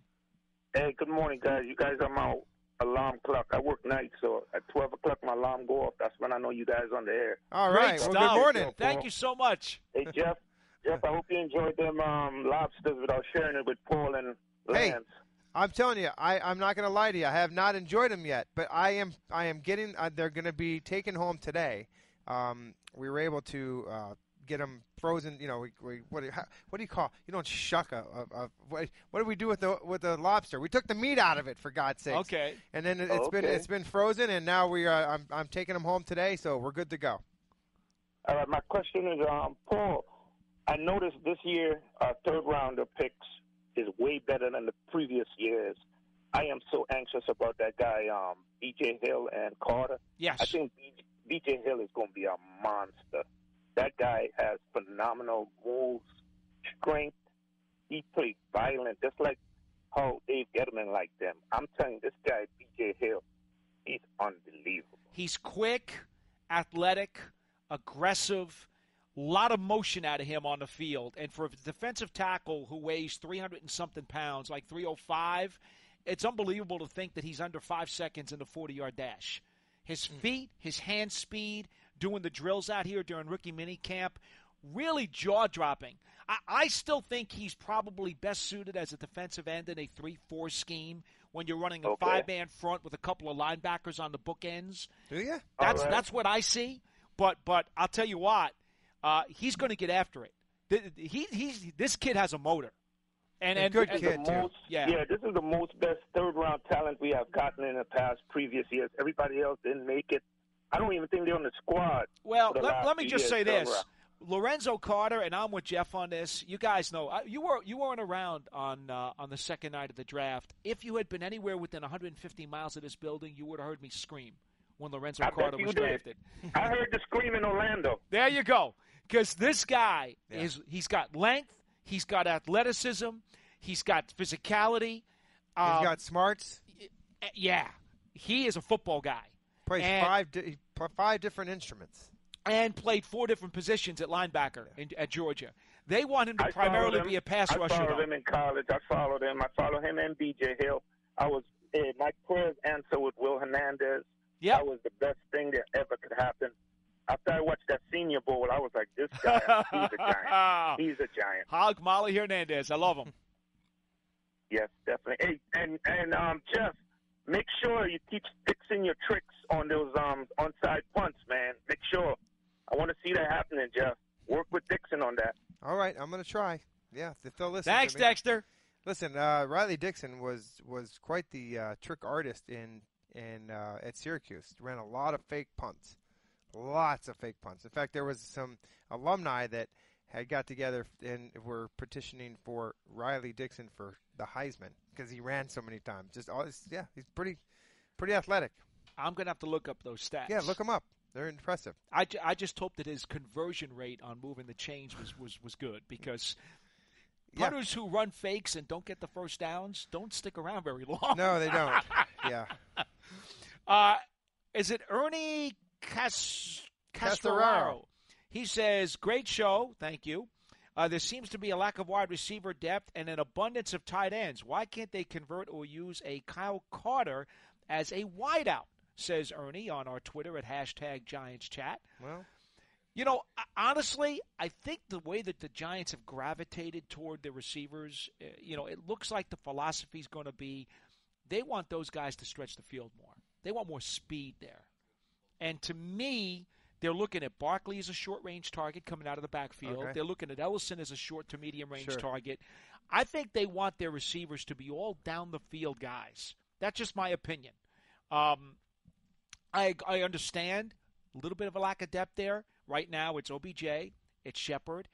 Hey, good morning, guys. You guys are my alarm clock. I work nights, so at 12 o'clock my alarm go off. That's when I know you guys on the air. All right. Great right. Well, good morning. Thank you so much. Hey, Jeff. Jeff, I hope you enjoyed them um, lobsters without sharing it with Paul and Hey. Lance. I'm telling you, I, I'm not going to lie to you. I have not enjoyed them yet, but I am. I am getting. Uh, they're going to be taken home today. Um, we were able to uh, get them frozen. You know, we, we what, do you, how, what do you call? You don't shuck a. a, a what, what did we do with the with the lobster? We took the meat out of it for God's sake. Okay. And then it, Oh, it's been it's been frozen, and now we are. I'm I'm taking them home today, so we're good to go. All right, my question is, um, Paul, I noticed this year our third of picks is way better than the previous years. I am so anxious about that guy, um, B.J. Hill and Carter. Yes. I think B.J. Hill is going to be a monster. That guy has phenomenal moves, strength. He plays violent, just like how Dave Gettleman liked them. I'm telling you, this guy, B.J. Hill, he's unbelievable. He's quick, athletic, aggressive, a lot of motion out of him on the field. And for a defensive tackle who weighs 300 and something pounds, like 305, it's unbelievable to think that he's under five seconds in the 40 yard dash. His Hmm. feet, his hand speed, doing the drills out here during rookie mini camp, really jaw dropping. I, I still think he's probably best suited as a defensive end in a 3 4 scheme when you're running a Okay. five man front with a couple of linebackers on the bookends. Do you? That's right. that's what I see. But but I'll tell you what, uh, he's going to get after it. Th- He he's this kid has a motor, and A and, good and- This is kid, the too. most, Yeah. this is the most best third round talent we have gotten in the past previous years. Everybody else didn't make it. I don't even think they're on the squad. Well, the let, let me just say this. round. Lorenzo Carter and I'm with Jeff on this. You guys know you were you weren't around on uh, on the second night of the draft. If you had been anywhere within 150 miles of this building, you would have heard me scream when Lorenzo I Carter was drafted. I heard the scream in Orlando. There you go. Because this guy Yeah. is he's got length, he's got athleticism, he's got physicality. Um, He's got smarts. yeah, he is a football guy Plays and- five di- five different instruments. and played four different positions at linebacker in, at Georgia. They want him to I primarily be a pass I rusher. followed him in college. I followed him. I followed him and B.J. Hill. I was uh, my first answer with Will Hernandez. Yep. That was the best thing that ever could happen. After I watched that Senior Bowl, I was like, this guy, he's a giant. He's a giant. Hog Molly Hernandez. I love him. Yes, definitely. Hey, and and um, Jeff, make sure you teach Dixon your tricks on those um onside punts, man. Make sure. I want to see that happening, Jeff. Work with Dixon on that. All right, I'm going to try. Yeah, if they'll listen. Thanks, to me. Dexter. Listen, uh, Riley Dixon was was quite the uh, trick artist in in uh, at Syracuse. Ran a lot of fake punts, lots of fake punts. In fact, there was some alumni that had got together and were petitioning for Riley Dixon for the Heisman because he ran so many times. Just all this, yeah, he's pretty pretty athletic. I'm gonna have to look up those stats. Yeah, look them up. They're impressive. I, ju- I just hope that his conversion rate on moving the chains was, was, was good because Yeah. punters who run fakes and don't get the first downs don't stick around very long. No, they don't. yeah. Uh, is it Ernie Cas- Castoraro. He says, "Great show, thank you. Uh, there seems to be a lack of wide receiver depth and an abundance of tight ends. Why can't they convert or use a Kyle Carter as a wideout?" Says Ernie on our Twitter at hashtag Giants Chat. Well, You know, honestly, I think the way that the Giants have gravitated toward their receivers, uh, you know, it looks like the philosophy is going to be they want those guys to stretch the field more. They want more speed there. And to me, they're looking at Barkley as a short range target coming out of the backfield. Okay. They're looking at Ellison as a short to medium range Sure. target. I think they want their receivers to be all down the field guys. That's just my opinion. Um, I I understand a little bit of a lack of depth there. Right now, it's OBJ, it's Shepard.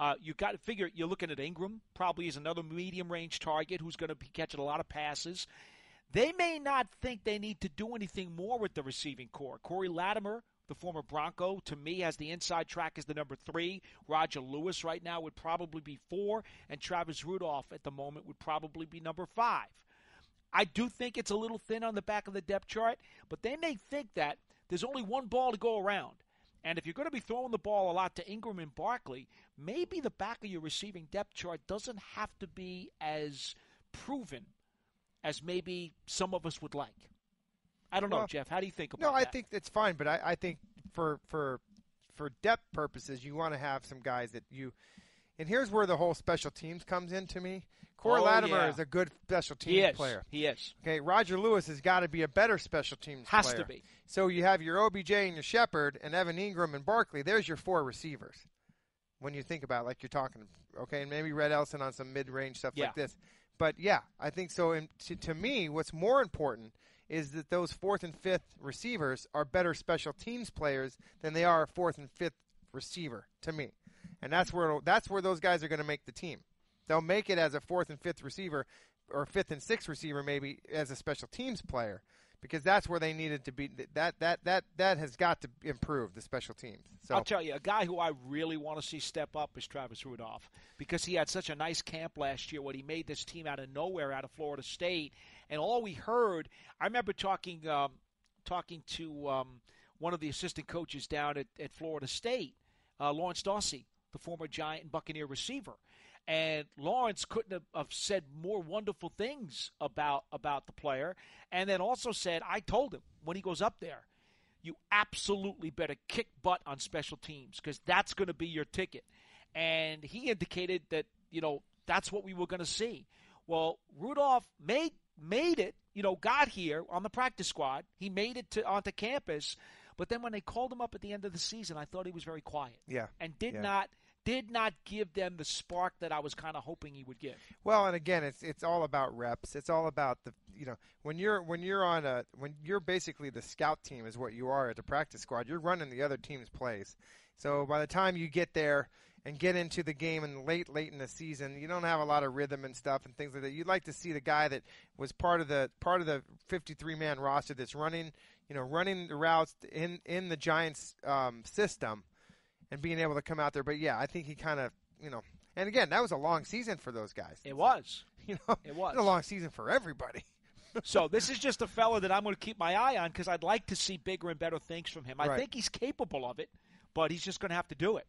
Uh, you got to figure you're looking at Engram, probably is another medium range target who's going to be catching a lot of passes. They may not think they need to do anything more with the receiving core. Cody Latimer, the former Bronco, to me has the inside track as the number three. Roger Lewis right now would probably be four, and Travis Rudolph at the moment would probably be number five. I do think it's a little thin on the back of the depth chart, but they may think that there's only one ball to go around. And if you're going to be throwing the ball a lot to Engram and Barkley, maybe the back of your receiving depth chart doesn't have to be as proven as maybe some of us would like. I don't know, Jeff. How do you think about it? No, I that? think it's fine, but I, I think for for for depth purposes, you want to have some guys that you. And here's where the whole special teams comes in to me. Cody Oh, Latimer yeah. is a good special teams player. He is. Okay, Roger Lewis has got to be a better special teams Has player. to be. So you have your OBJ and your Shepard and Evan Engram and Barkley. There's your four receivers. When you think about it, like you're talking, okay, and maybe Rhett Ellison on some mid-range stuff Yeah. like this. But yeah, I think so. And to, to me, what's more important is that those fourth and fifth receivers are better special teams players than they are fourth and fifth receiver. To me, and that's where that's where those guys are going to make the team. They'll make it as a fourth and fifth receiver, or fifth and sixth receiver, maybe as a special teams player. Because that's where they needed to be. That that that that has got to improve the special teams. So I'll tell you, a guy who I really want to see step up is Travis Rudolph because he had such a nice camp last year when he made this team out of nowhere, out of Florida State, and all we heard. I remember talking um, talking to um, one of the assistant coaches down at, at Florida State, uh, Lawrence Dawsey, the former Giant and Buccaneer receiver. And Lawrence couldn't have, said more wonderful things about about the player, and then also said, "I told him when he goes up there, you absolutely better kick butt on special teams because that's going to be your ticket." And he indicated that you know that's what we were going to see. Well, Rudolph made made it, you know, got here on the practice squad. He made it to onto campus, but then when they called him up at the end of the season, I thought he was very quiet. Yeah, and did yeah. not did not give them the spark that I was kind of hoping he would give. Well, and again, it's it's all about reps. It's all about the you know when you're when you're on a when you're basically the scout team is what you are at the practice squad. You're running the other team's plays. So by the time you get there and get into the game and late late in the season, you don't have a lot of rhythm and stuff and things like that. You'd like to see the guy that was part of the part of the 53 man roster that's running you know running the routes in in the Giants um, system and being able to come out there. But yeah, I think he kind of, you know, and again, that was a long season for those guys. It was. You know, it was, it was a long season for everybody. so this is just a fella that I'm going to keep my eye on because I'd like to see bigger and better things from him. I right. think he's capable of it, but he's just going to have to do it.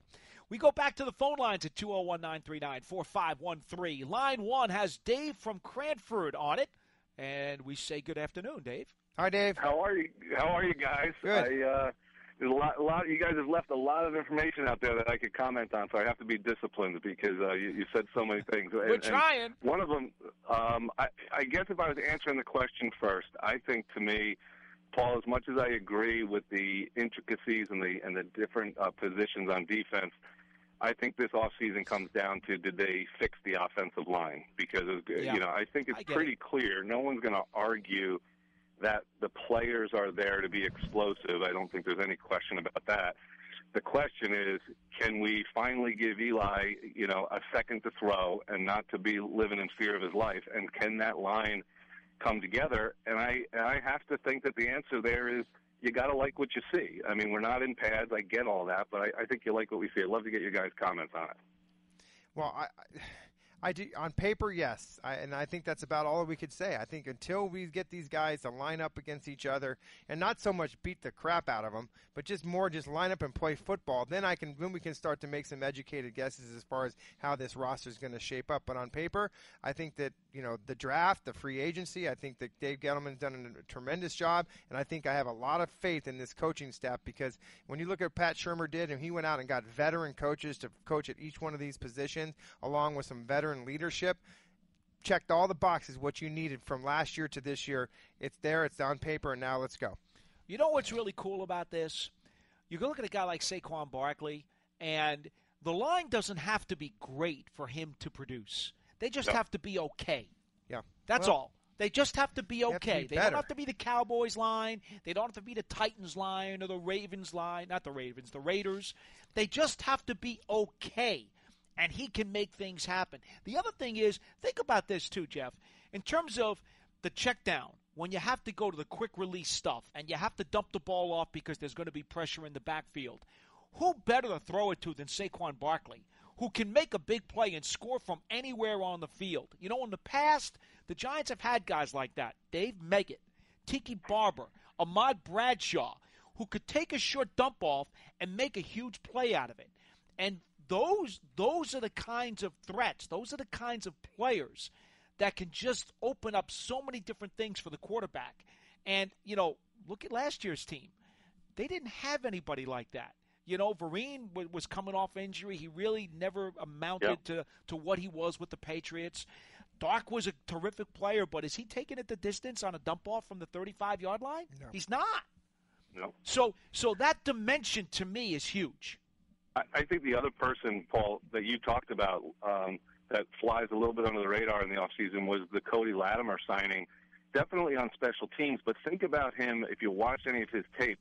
We go back to the phone lines at 201 939 4513. Line one has Dave from Cranford on it, and we say good afternoon, Dave. Hi, Dave. How are you? How are you guys? Good. I, uh, there's a lot, a lot. You guys have left a lot of information out there that I could comment on, so I have to be disciplined because uh, you, you said so many things. We're and, trying. And one of them, um, I, I guess, if I was answering the question first, I think to me, Paul, as much as I agree with the intricacies and the and the different uh, positions on defense, I think this offseason comes down to did they fix the offensive line? Because yeah. you know, I think it's I pretty it. clear. No one's going to argue that the players are there to be explosive. I don't think there's any question about that. The question is, can we finally give Eli, you know, a second to throw and not to be living in fear of his life? And can that line come together? And I, and I have to think that the answer there is you got to like what you see. I mean, we're not in pads. I get all that, but I, I think you like what we see. I'd love to get your guys' comments on it. Well, I, I do on paper, yes, I, and I think that's about all we could say. I think until we get these guys to line up against each other and not so much beat the crap out of them, but just more just line up and play football, then I can then we can start to make some educated guesses as far as how this roster is going to shape up. But on paper, I think that you know the draft, the free agency, I think that Dave Gettleman's done a tremendous job, and I think I have a lot of faith in this coaching staff because when you look at what Pat Shurmur did, and he went out and got veteran coaches to coach at each one of these positions, along with some veteran leadership checked all the boxes what you needed from last year to this year it's there it's on paper and now let's go you know what's really cool about this you go look at a guy like Saquon Barkley and the line doesn't have to be great for him to produce they just No. have to be okay yeah that's Well, all they just have to be have to okay. be they don't have to be the Cowboys line. They don't have to be the Titans line or the Ravens line. Not the Ravens, the Raiders. They just have to be okay. And he can make things happen. The other thing is, think about this too, Jeff. In terms of the check down, when you have to go to the quick release stuff and you have to dump the ball off because there's going to be pressure in the backfield, who better to throw it to than Saquon Barkley, who can make a big play and score from anywhere on the field? You know, in the past, the Giants have had guys like that. Dave Meggett, Tiki Barber, Ahmad Bradshaw, who could take a short dump off and make a huge play out of it. And those those are the kinds of threats, those are the kinds of players that can just open up so many different things for the quarterback. And, you know, look at last year's team. They didn't have anybody like that. You know, Vereen wa- was coming off injury. He really never amounted Yep. to, to what he was with the Patriots. Dark was a terrific player, but is he taking it the distance on a dump off from the 35 yard line? No. He's not. No. So, so that dimension to me is huge. I, I think the other person, Paul, that you talked about um, that flies a little bit under the radar in the offseason was the Cody Latimer signing. Definitely on special teams, but think about him if you watch any of his tape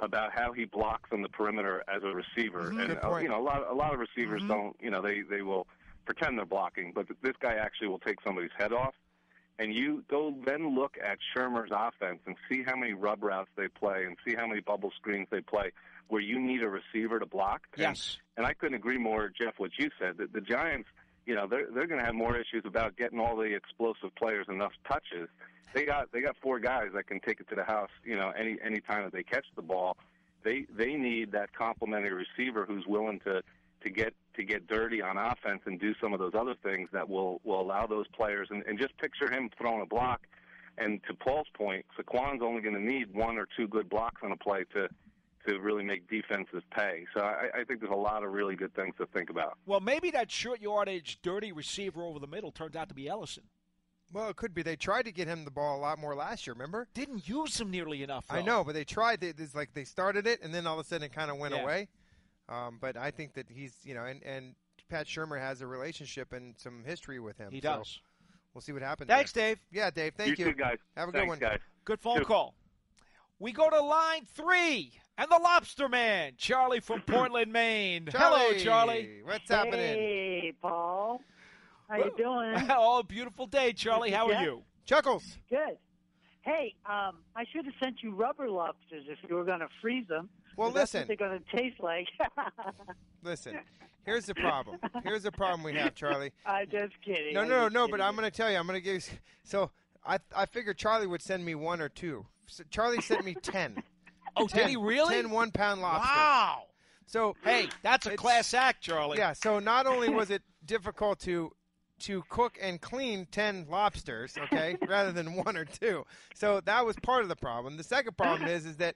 about how he blocks on the perimeter as a receiver. Mhm. And uh, you know, a lot a lot of receivers Mhm. don't. You know, they they will pretend they're blocking, but this guy actually will take somebody's head off. and you go then look at Shurmur's offense and see how many rub routes they play and see how many bubble screens they play where you need a receiver to block. Yes. And, and I couldn't agree more, Jeff, what you said. That the Giants, you know, they're they're going to have more issues about getting all the explosive players enough touches. They got they got four guys that can take it to the house, you know, any any time that they catch the ball. They they need that complementary receiver who's willing to to get to get dirty on offense and do some of those other things that will will allow those players and, and just picture him throwing a block. And to Paul's point, Saquon's only going to need one or two good blocks on a play to to really make defenses pay. So I, I think there's a lot of really good things to think about. Well, maybe that short yardage, dirty receiver over the middle turns out to be Ellison. Well, it could be. They tried to get him the ball a lot more last year. Remember? Didn't use him nearly enough. I know, but they tried. They, it's like they started it, and then all of a sudden it kind of went Yeah. away. Um, but I think that he's, you know, and, and Pat Shurmur has a relationship and some history with him. He so does. we'll see what happens. Thanks, there. Dave. Yeah, Dave. Thank you. you. too, guys. Have a good one. guys. Good phone Good. call. We go to line three, and the Lobster Man, Charlie from Portland, Maine. Hello, Charlie. What's happening? Hey, Paul. How you doing? oh, beautiful day, Charlie. How are Yeah. you? Chuckles. Good. Hey, um, I should have sent you rubber lobsters if you were going to freeze them. Well, 'cause that's listen. what they're going to taste like. Listen. Here's the problem. Here's the problem we have, Charlie. I'm just kidding. No, I'm no, no. kidding But I'm going to tell you. I'm going to give. you So I I figured Charlie would send me one or two. So Charlie sent me ten. Oh, did he really? Ten one pound lobsters. Wow. So Hey, that's a class act, Charlie. yeah. So not only was it difficult to to cook and clean 10 lobsters, okay, rather than one or two. So that was part of the problem. The second problem is is that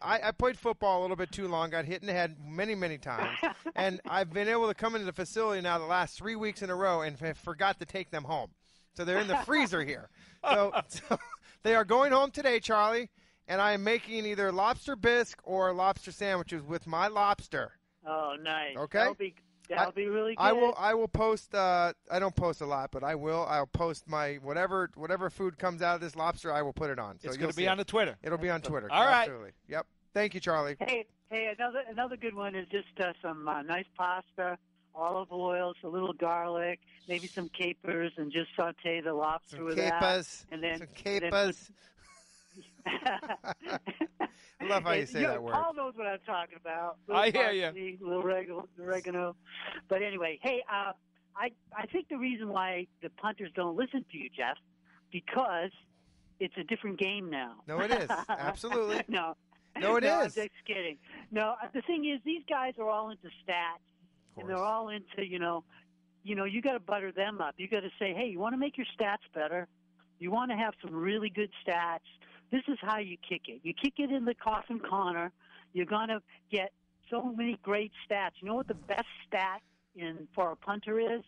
I, I played football a little bit too long, got hit in the head many, many times, and I've been able to come into the facility now the last three weeks in a row and f- forgot to take them home. So they're in the freezer here. So, so they are going home today, Charlie, and I am making either lobster bisque or lobster sandwiches with my lobster. Oh, nice. Okay. That'll be, that'll I- be really good. I will. I will post. Uh, I don't post a lot, but I will. I'll post my whatever whatever food comes out of this lobster. I will put it on. So it's going to be on it. the Twitter. It'll be on Twitter. All right. Absolutely. Yep. Thank you, Charlie. Hey, hey, another another good one is just uh, some uh, nice pasta, olive oil, a little garlic, maybe some capers, and just saute the lobster Some with that. capas. and then some and then put- I love how you say that word. Paul knows what I'm talking about. I hear parsley, Little oregano. But anyway, hey, uh, I I think the reason why the punters don't listen to you, Jeff, because it's a different game now. No, it is. Absolutely. no. No, it no, I'm just kidding. No, uh, the thing is, these guys are all into stats, and they're all into you know, you know, you got to butter them up. You got to say, hey, you want to make your stats better. You want to have some really good stats. This is how you kick it. You kick it in the coffin corner. You're gonna get so many great stats. You know what the best stat in for a punter is?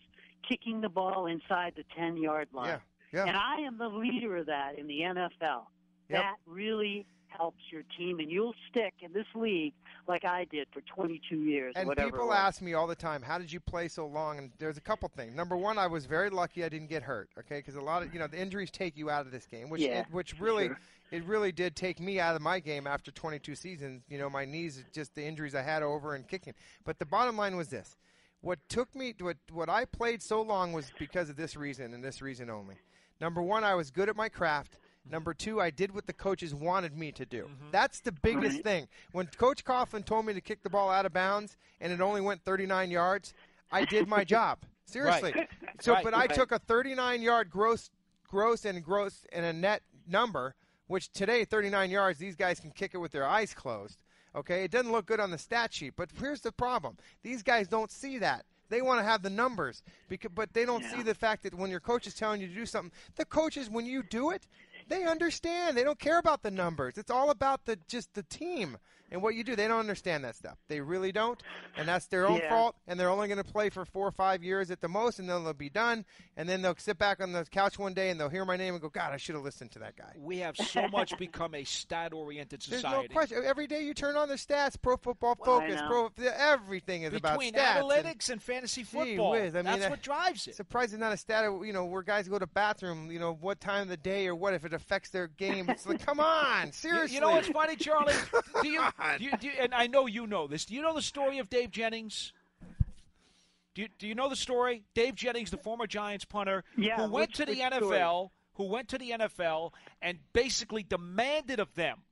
Kicking the ball inside the ten yard line. Yeah. Yeah. And I am the leader of that in the NFL. Yep. That really helps your team, and you'll stick in this league like I did for 22 years. And whatever people ask me all the time, "How did you play so long?" And there's a couple things. Number one, I was very lucky I didn't get hurt. Okay, because a lot of you know the injuries take you out of this game, which Yeah, which really sure. It really did take me out of my game after 22 seasons. You know, my knees, just the injuries I had over and kicking. But the bottom line was this: what took me, what what I played so long was because of this reason and this reason only. Number one, I was good at my craft. Number two, I did what the coaches wanted me to do. Mm-hmm. That's the biggest thing. When Coach Coughlin told me to kick the ball out of bounds and it only went 39 yards, I did my job. Seriously. So, Right. but I Right. took a 39 yard gross, gross and gross and a net number, which today 39 yards, these guys can kick it with their eyes closed. Okay, it doesn't look good on the stat sheet, but here's the problem: these guys don't see that. They want to have the numbers, because, but they don't see the fact that when your coach is telling you to do something, the coaches, when you do it, they understand. They don't care about the numbers. It's all about the just the team and what you do. They don't understand that stuff. They really don't, and that's their own Yeah. fault. And they're only going to play for four or five years at the most, and then they'll be done. And then they'll sit back on the couch one day and they'll hear my name and go, "God, I should have listened to that guy." We have so much become a stat-oriented society. There's society. no question. Every day you turn on the stats, Pro Football Well, Focus, know. Pro, everything is about Between stats. and- analytics and, fantasy Gee football, whiz, I mean, that's I- what drives it. Surprised it's not a stat, you know, where guys go to bathroom, you know, what time of the day or what if it affects their game. It's like, come on, You, seriously. you know what's funny, Charlie? do, you, on. do, you, do you- and I know you know this. Do you know the story of Dave Jennings? Do you, do you know the story? Dave Jennings, the former Giants punter, Yeah, who went which- to the which story? NFL, who went to the NFL and basically demanded of them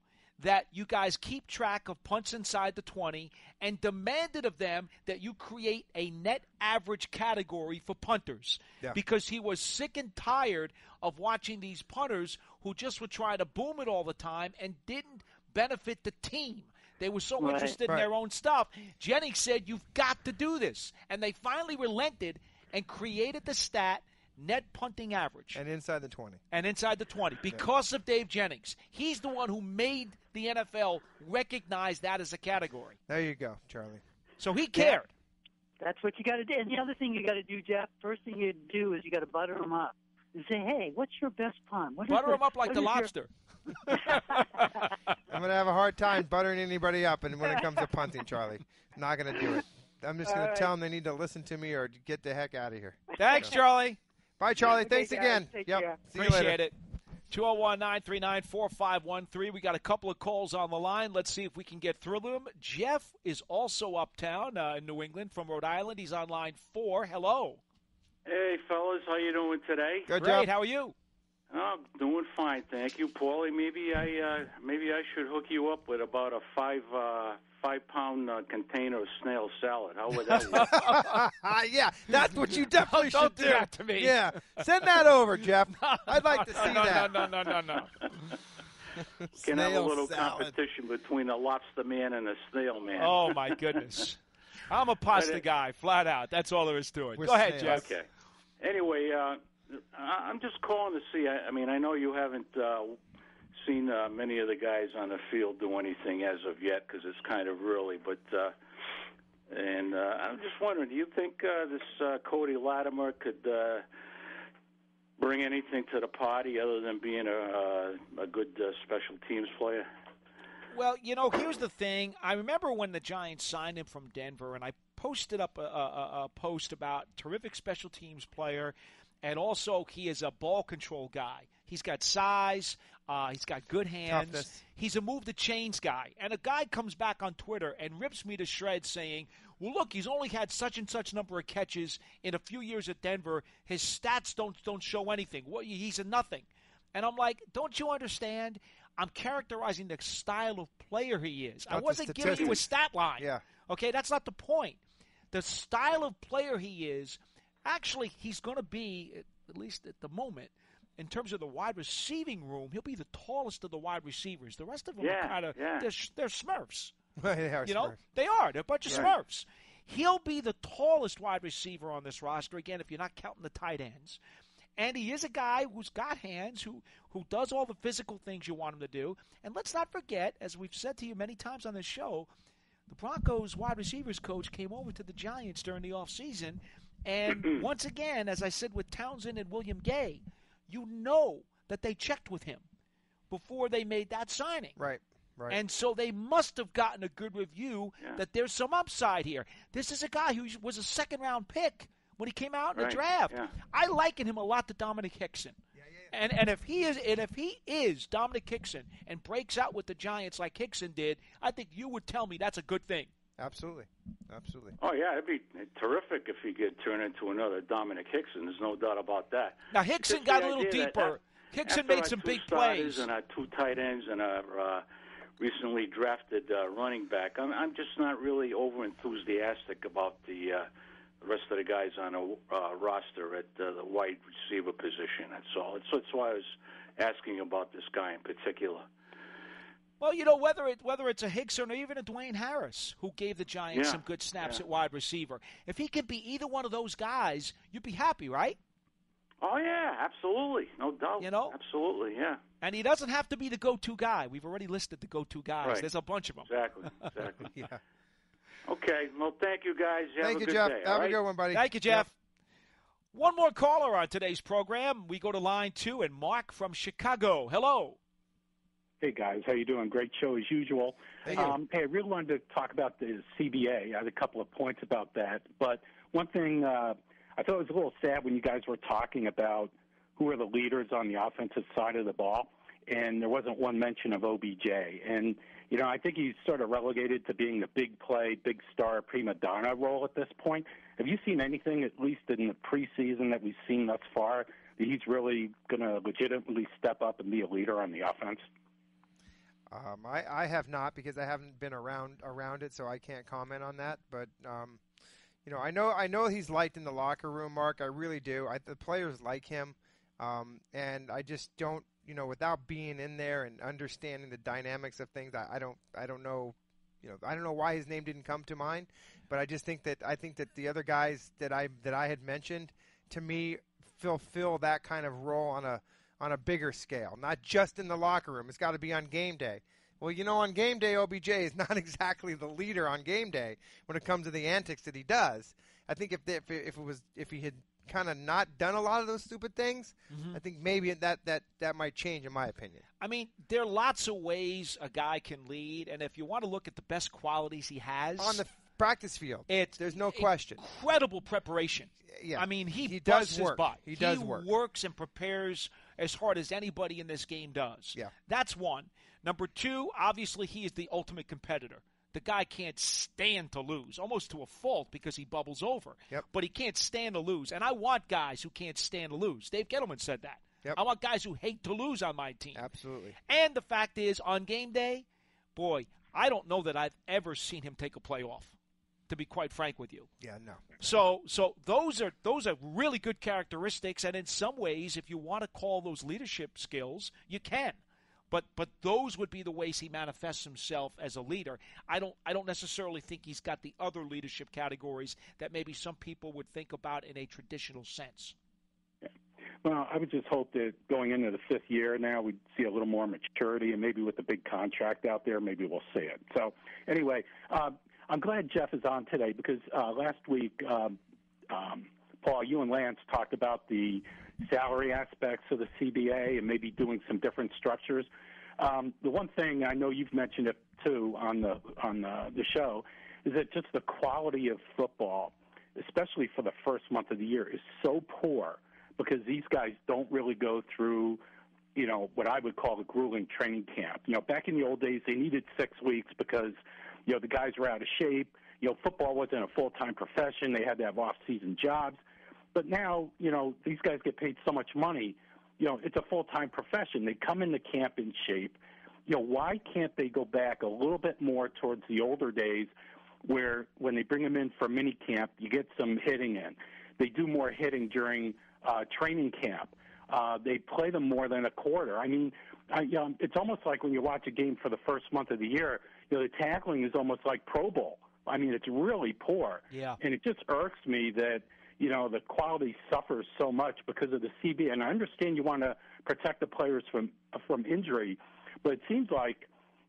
that you guys keep track of punts inside the 20 and demanded of them that you create a net average category for punters Yeah. because he was sick and tired of watching these punters who just would try to boom it all the time and didn't benefit the team. They were so Right. interested in Right. their own stuff. Jennings said, You've got to do this. And they finally relented and created the stat net punting average And inside the 20. and inside the 20 because of Dave Jennings. He's the one who made the NFL recognize that as a category. There you go, Charlie. So he cared. That's what you got to do. And the other thing you got to do, Jeff, first thing you do is you got to butter them up and say, "Hey, what's your best punt? What is Butter them up like the is your- lobster. I'm going to have a hard time buttering anybody up and when it comes to punting, Charlie. Not going to do it. I'm just going All to tell them they need to listen to me or get the heck out of here. Thanks, Charlie. Bye, Charlie. Okay, Thanks guys. again. Take yep. care. See you Appreciate later. it. 201 939 4513. We got a couple of calls on the line. Let's see if we can get through them. Jeff is also uptown uh, in New England from Rhode Island. He's on line four. Hello. Hey, fellas, how you doing today? Good Great. job. How are you? I'm doing fine, thank you, Paulie. Maybe I uh, maybe I should hook you up with about a five uh, five pound uh, container of snail salad. How would that work? yeah, that's what you definitely Don't should do that to me. Yeah, send that over, Jeff. I'd like to see no, that. No, no, no, no, no. Can have a little salad. competition between a lobster man and a snail man. Oh my goodness. I'm a pasta it- guy, flat out. That's all there is to it. With Go ahead. Jeff. Okay. Anyway, uh, I- I'm just calling to see. I, I mean, I know you haven't uh, seen uh, many of the guys on the field do anything as of yet because it's kind of early. But uh, and uh, I'm just wondering, do you think uh, this uh, Cody Latimer could uh, bring anything to the party other than being a, a, a good uh, special teams player? Well, you know, here's the thing. I remember when the Giants signed him from Denver, and I posted up a, a, a post about terrific special teams player, and also he is a ball control guy. He's got size. Uh, he's got good hands. Toughness. He's a move the chains guy. And a guy comes back on Twitter and rips me to shreds saying, "Well, look, he's only had such and such number of catches in a few years at Denver. His stats don't don't show anything. What he's a nothing." And I'm like, "Don't you understand? I'm characterizing the style of player he is. I Not the wasn't giving you a stat line. Yeah. Okay, that's not the point. The style of player he is, actually, he's going to be, at least at the moment, in terms of the wide receiving room, he'll be the tallest of the wide receivers. The rest of them Yeah, are kind of yeah. they're, they're Smurfs. they are You know, Smurfs. they are. They're a bunch of Yeah. Smurfs. He'll be the tallest wide receiver on this roster. Again, if you're not counting the tight ends. And he is a guy who's got hands, who who does all the physical things you want him to do. And let's not forget, as we've said to you many times on this show, the Broncos wide receivers coach came over to the Giants during the offseason. And once again, as I said with Townsend and William Gay, you know that they checked with him before they made that signing. Right. Right. And so they must have gotten a good review Yeah. that there's some upside here. This is a guy who was a second round pick when he came out in Right, the draft. yeah. I liken him a lot to Domenik Hixon. And and if he is and if he is Domenik Hixon and breaks out with the Giants like Hixon did, I think you would tell me that's a good thing. Absolutely. Absolutely. Oh yeah, it'd be terrific if he could turn into another Domenik Hixon. There's no doubt about that. Now Hixon Just got a little idea that deeper. af- Hixon made some big plays. and our two tight ends and our uh, recently drafted uh, running back. I'm, I'm just not really over enthusiastic about the uh, the rest of the guys on a uh, roster at uh, the wide receiver position. That's all. It's, that's why I was asking about this guy in particular. Well, you know whether it whether it's a Hixon or even a Dwayne Harris who gave the Giants Yeah, some good snaps yeah. at wide receiver. If he can be either one of those guys, you'd be happy, right? Oh yeah, absolutely, no doubt. You know? absolutely, yeah, And he doesn't have to be the go-to guy. We've already listed the go-to guys. Right. There's a bunch of them. exactly, exactly. Yeah. okay, well, thank you guys. Have Thank a you, good Jeff. day. Have all a good one, buddy. Thank you, Jeff. One more caller on today's program. We go to line two, and Mark from Chicago. Hello. Hey guys, how you doing? Great show as usual. Um, hey, I really wanted to talk about the CBA. I had a couple of points about that, but one thing uh, I thought was a little sad when you guys were talking about who are the leaders on the offensive side of the ball, and there wasn't one mention of OBJ. And you know, I think he's sort of relegated to being the big play, big star, prima donna role at this point. Have you seen anything, at least in the preseason that we've seen thus far, that he's really going to legitimately step up and be a leader on the offense? Um, I, I have not because I haven't been around around it, so I can't comment on that. But um, you know, I know I know he's liked in the locker room, Mark. I really do. I, the players like him, um, and I just don't, you know, without being in there and understanding the dynamics of things, I, I don't, I don't know, you know, I don't know why his name didn't come to mind, but I just think that I think that the other guys that I that I had mentioned, to me, fulfill that kind of role on a on a bigger scale, not just in the locker room. It's got to be on game day. Well, you know, on game day, OBJ is not exactly the leader on game day when it comes to the antics that he does. I think if if, it, if it was if he had kind of not done a lot of those stupid things, Mhm. I think maybe that that that might change, in my opinion. I mean, there are lots of ways a guy can lead, and if you want to look at the best qualities he has On the practice field, it's there's no question. incredible preparation. Yeah, I mean, he, he does work. butt. He does work. works and prepares as hard as anybody in this game does. Yeah. That's one. Number two, obviously, he is the ultimate competitor. The guy can't stand to lose, almost to a fault because he bubbles over. Yep. But he can't stand to lose. And I want guys who can't stand to lose. Dave Gettleman said that. Yep. I want guys who hate to lose on my team. Absolutely. And the fact is, on game day, boy, I don't know that I've ever seen him take a play off. To be quite frank with you, Yeah, no. so so those are those are really good characteristics, and in some ways, if you want to call those leadership skills, you can. But but those would be the ways he manifests himself as a leader. I don't I don't necessarily think he's got the other leadership categories that maybe some people would think about in a traditional sense. Well, I would just hope that going into the fifth year now, we'd see a little more maturity, and maybe with the big contract out there, maybe we'll see it. So, anyway, uh, I'm glad Jeff is on today because uh, last week, um, um, Paul, you and Lance talked about the salary aspects of the CBA and maybe doing some different structures. Um, the one thing I know you've mentioned it too on the on the, the show is that just the quality of football, especially for the first month of the year, is so poor because these guys don't really go through, you know, what I would call the grueling training camp. You know, back in the old days, they needed six weeks because, you know, the guys were out of shape. You know, football wasn't a full time profession. They had to have off season jobs. But now, you know, these guys get paid so much money. You know, it's a full time profession. They come into camp in shape. You know, why can't they go back a little bit more towards the older days where when they bring them in for mini camp, you get some hitting in. They do more hitting during uh, training camp. Uh, they play them more than a quarter. I mean, I, you know, it's almost like when you watch a game for the first month of the year, you know, the tackling is almost like Pro Bowl. I mean, it's really poor. Yeah. And it just irks me that, you know, the quality suffers so much because of the CB. And I understand you want to protect the players from from injury, but it seems like,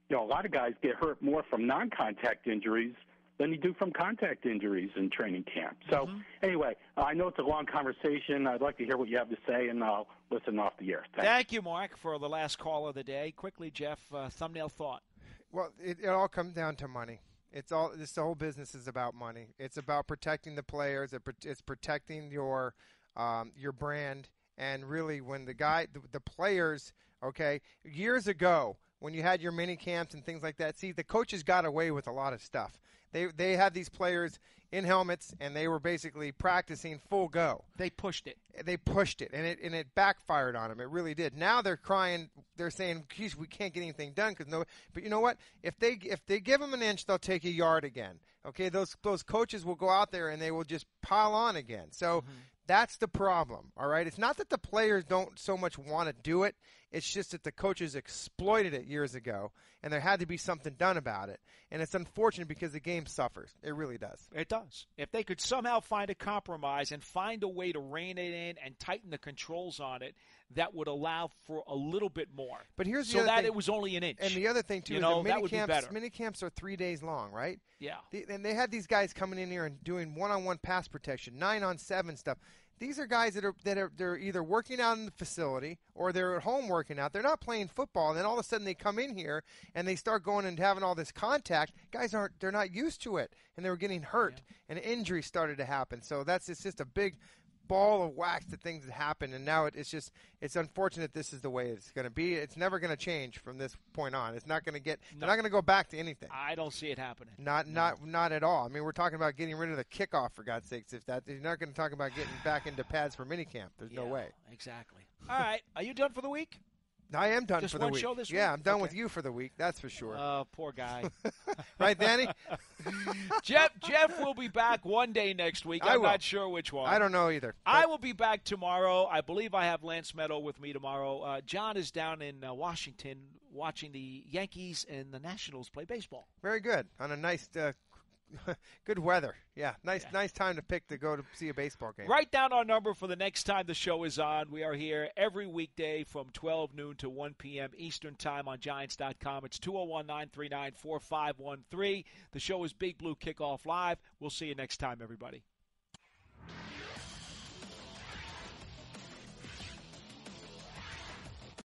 you know, a lot of guys get hurt more from non-contact injuries than you do from contact injuries in training camp. So anyway, I know it's a long conversation. I'd like to hear what you have to say, and I'll listen off the air. Thanks. Thank you, Mark, for the last call of the day. Quickly, Jeff, uh, thumbnail thought. Well, it, it all comes down to money. It's all this whole business is about money. It's about protecting the players. It, it's protecting your um, your brand. And really, when the guy, the, the players, okay, years ago when you had your mini camps and things like that, see, the coaches got away with a lot of stuff. They they had these players in helmets and they were basically practicing full go. They pushed it. They pushed it, and it and it backfired on them. It really did. Now they're crying. They're saying, "Geez, we can't get anything done because no." But you know what? If they if they give them an inch, they'll take a yard again. Okay, those those coaches will go out there and they will just pile on again. So. Mm-hmm. That's the problem, all right? It's not that the players don't so much want to do it. It's just that the coaches exploited it years ago, and there had to be something done about it. And it's unfortunate because the game suffers. It really does. It does. If they could somehow find a compromise and find a way to rein it in and tighten the controls on it, that would allow for a little bit more. But here's the so other that thing- it was only an inch. And the other thing too you is know, mini would be camps. Mini camps are three days long, right? Yeah. The, and they had these guys coming in here and doing one-on-one pass protection, nine-on-seven stuff. These are guys that are that are they're either working out in the facility or they're at home working out. They're not playing football, and then all of a sudden they come in here and they start going and having all this contact. Guys aren't they're not used to it, and they were getting hurt, and injuries started to happen. So that's it's just a big ball of wax to things that happen, and now it, it's just it's unfortunate. This is the way it's going to be. It's never going to change from this point on. It's not going to get. They're not going to go back to anything. I don't see it happening. Not not not at all. I mean, we're talking about getting rid of the kickoff for God's sakes. If that you're not going to talk about getting back into pads for minicamp, there's no way. Exactly. All right. Are you done for the week? I am done Just for the week. yeah, week? I'm done Okay. with you for the week. That's for sure. Uh, poor guy. right, Danny? Jeff Jeff will be back one day next week. I'm not sure which one. I don't know either. I will be back tomorrow. I believe I have Lance Medow with me tomorrow. Uh, John is down in uh, Washington watching the Yankees and the Nationals play baseball. Very good. On a nice, uh, good weather. Yeah, nice, nice time to pick to go to see a baseball game. Write down our number for the next time the show is on. We are here every weekday from 12 noon to 1 p.m. Eastern Time on Giants.com. It's 201 939 4513. The show is Big Blue Kickoff Live. We'll see you next time, everybody.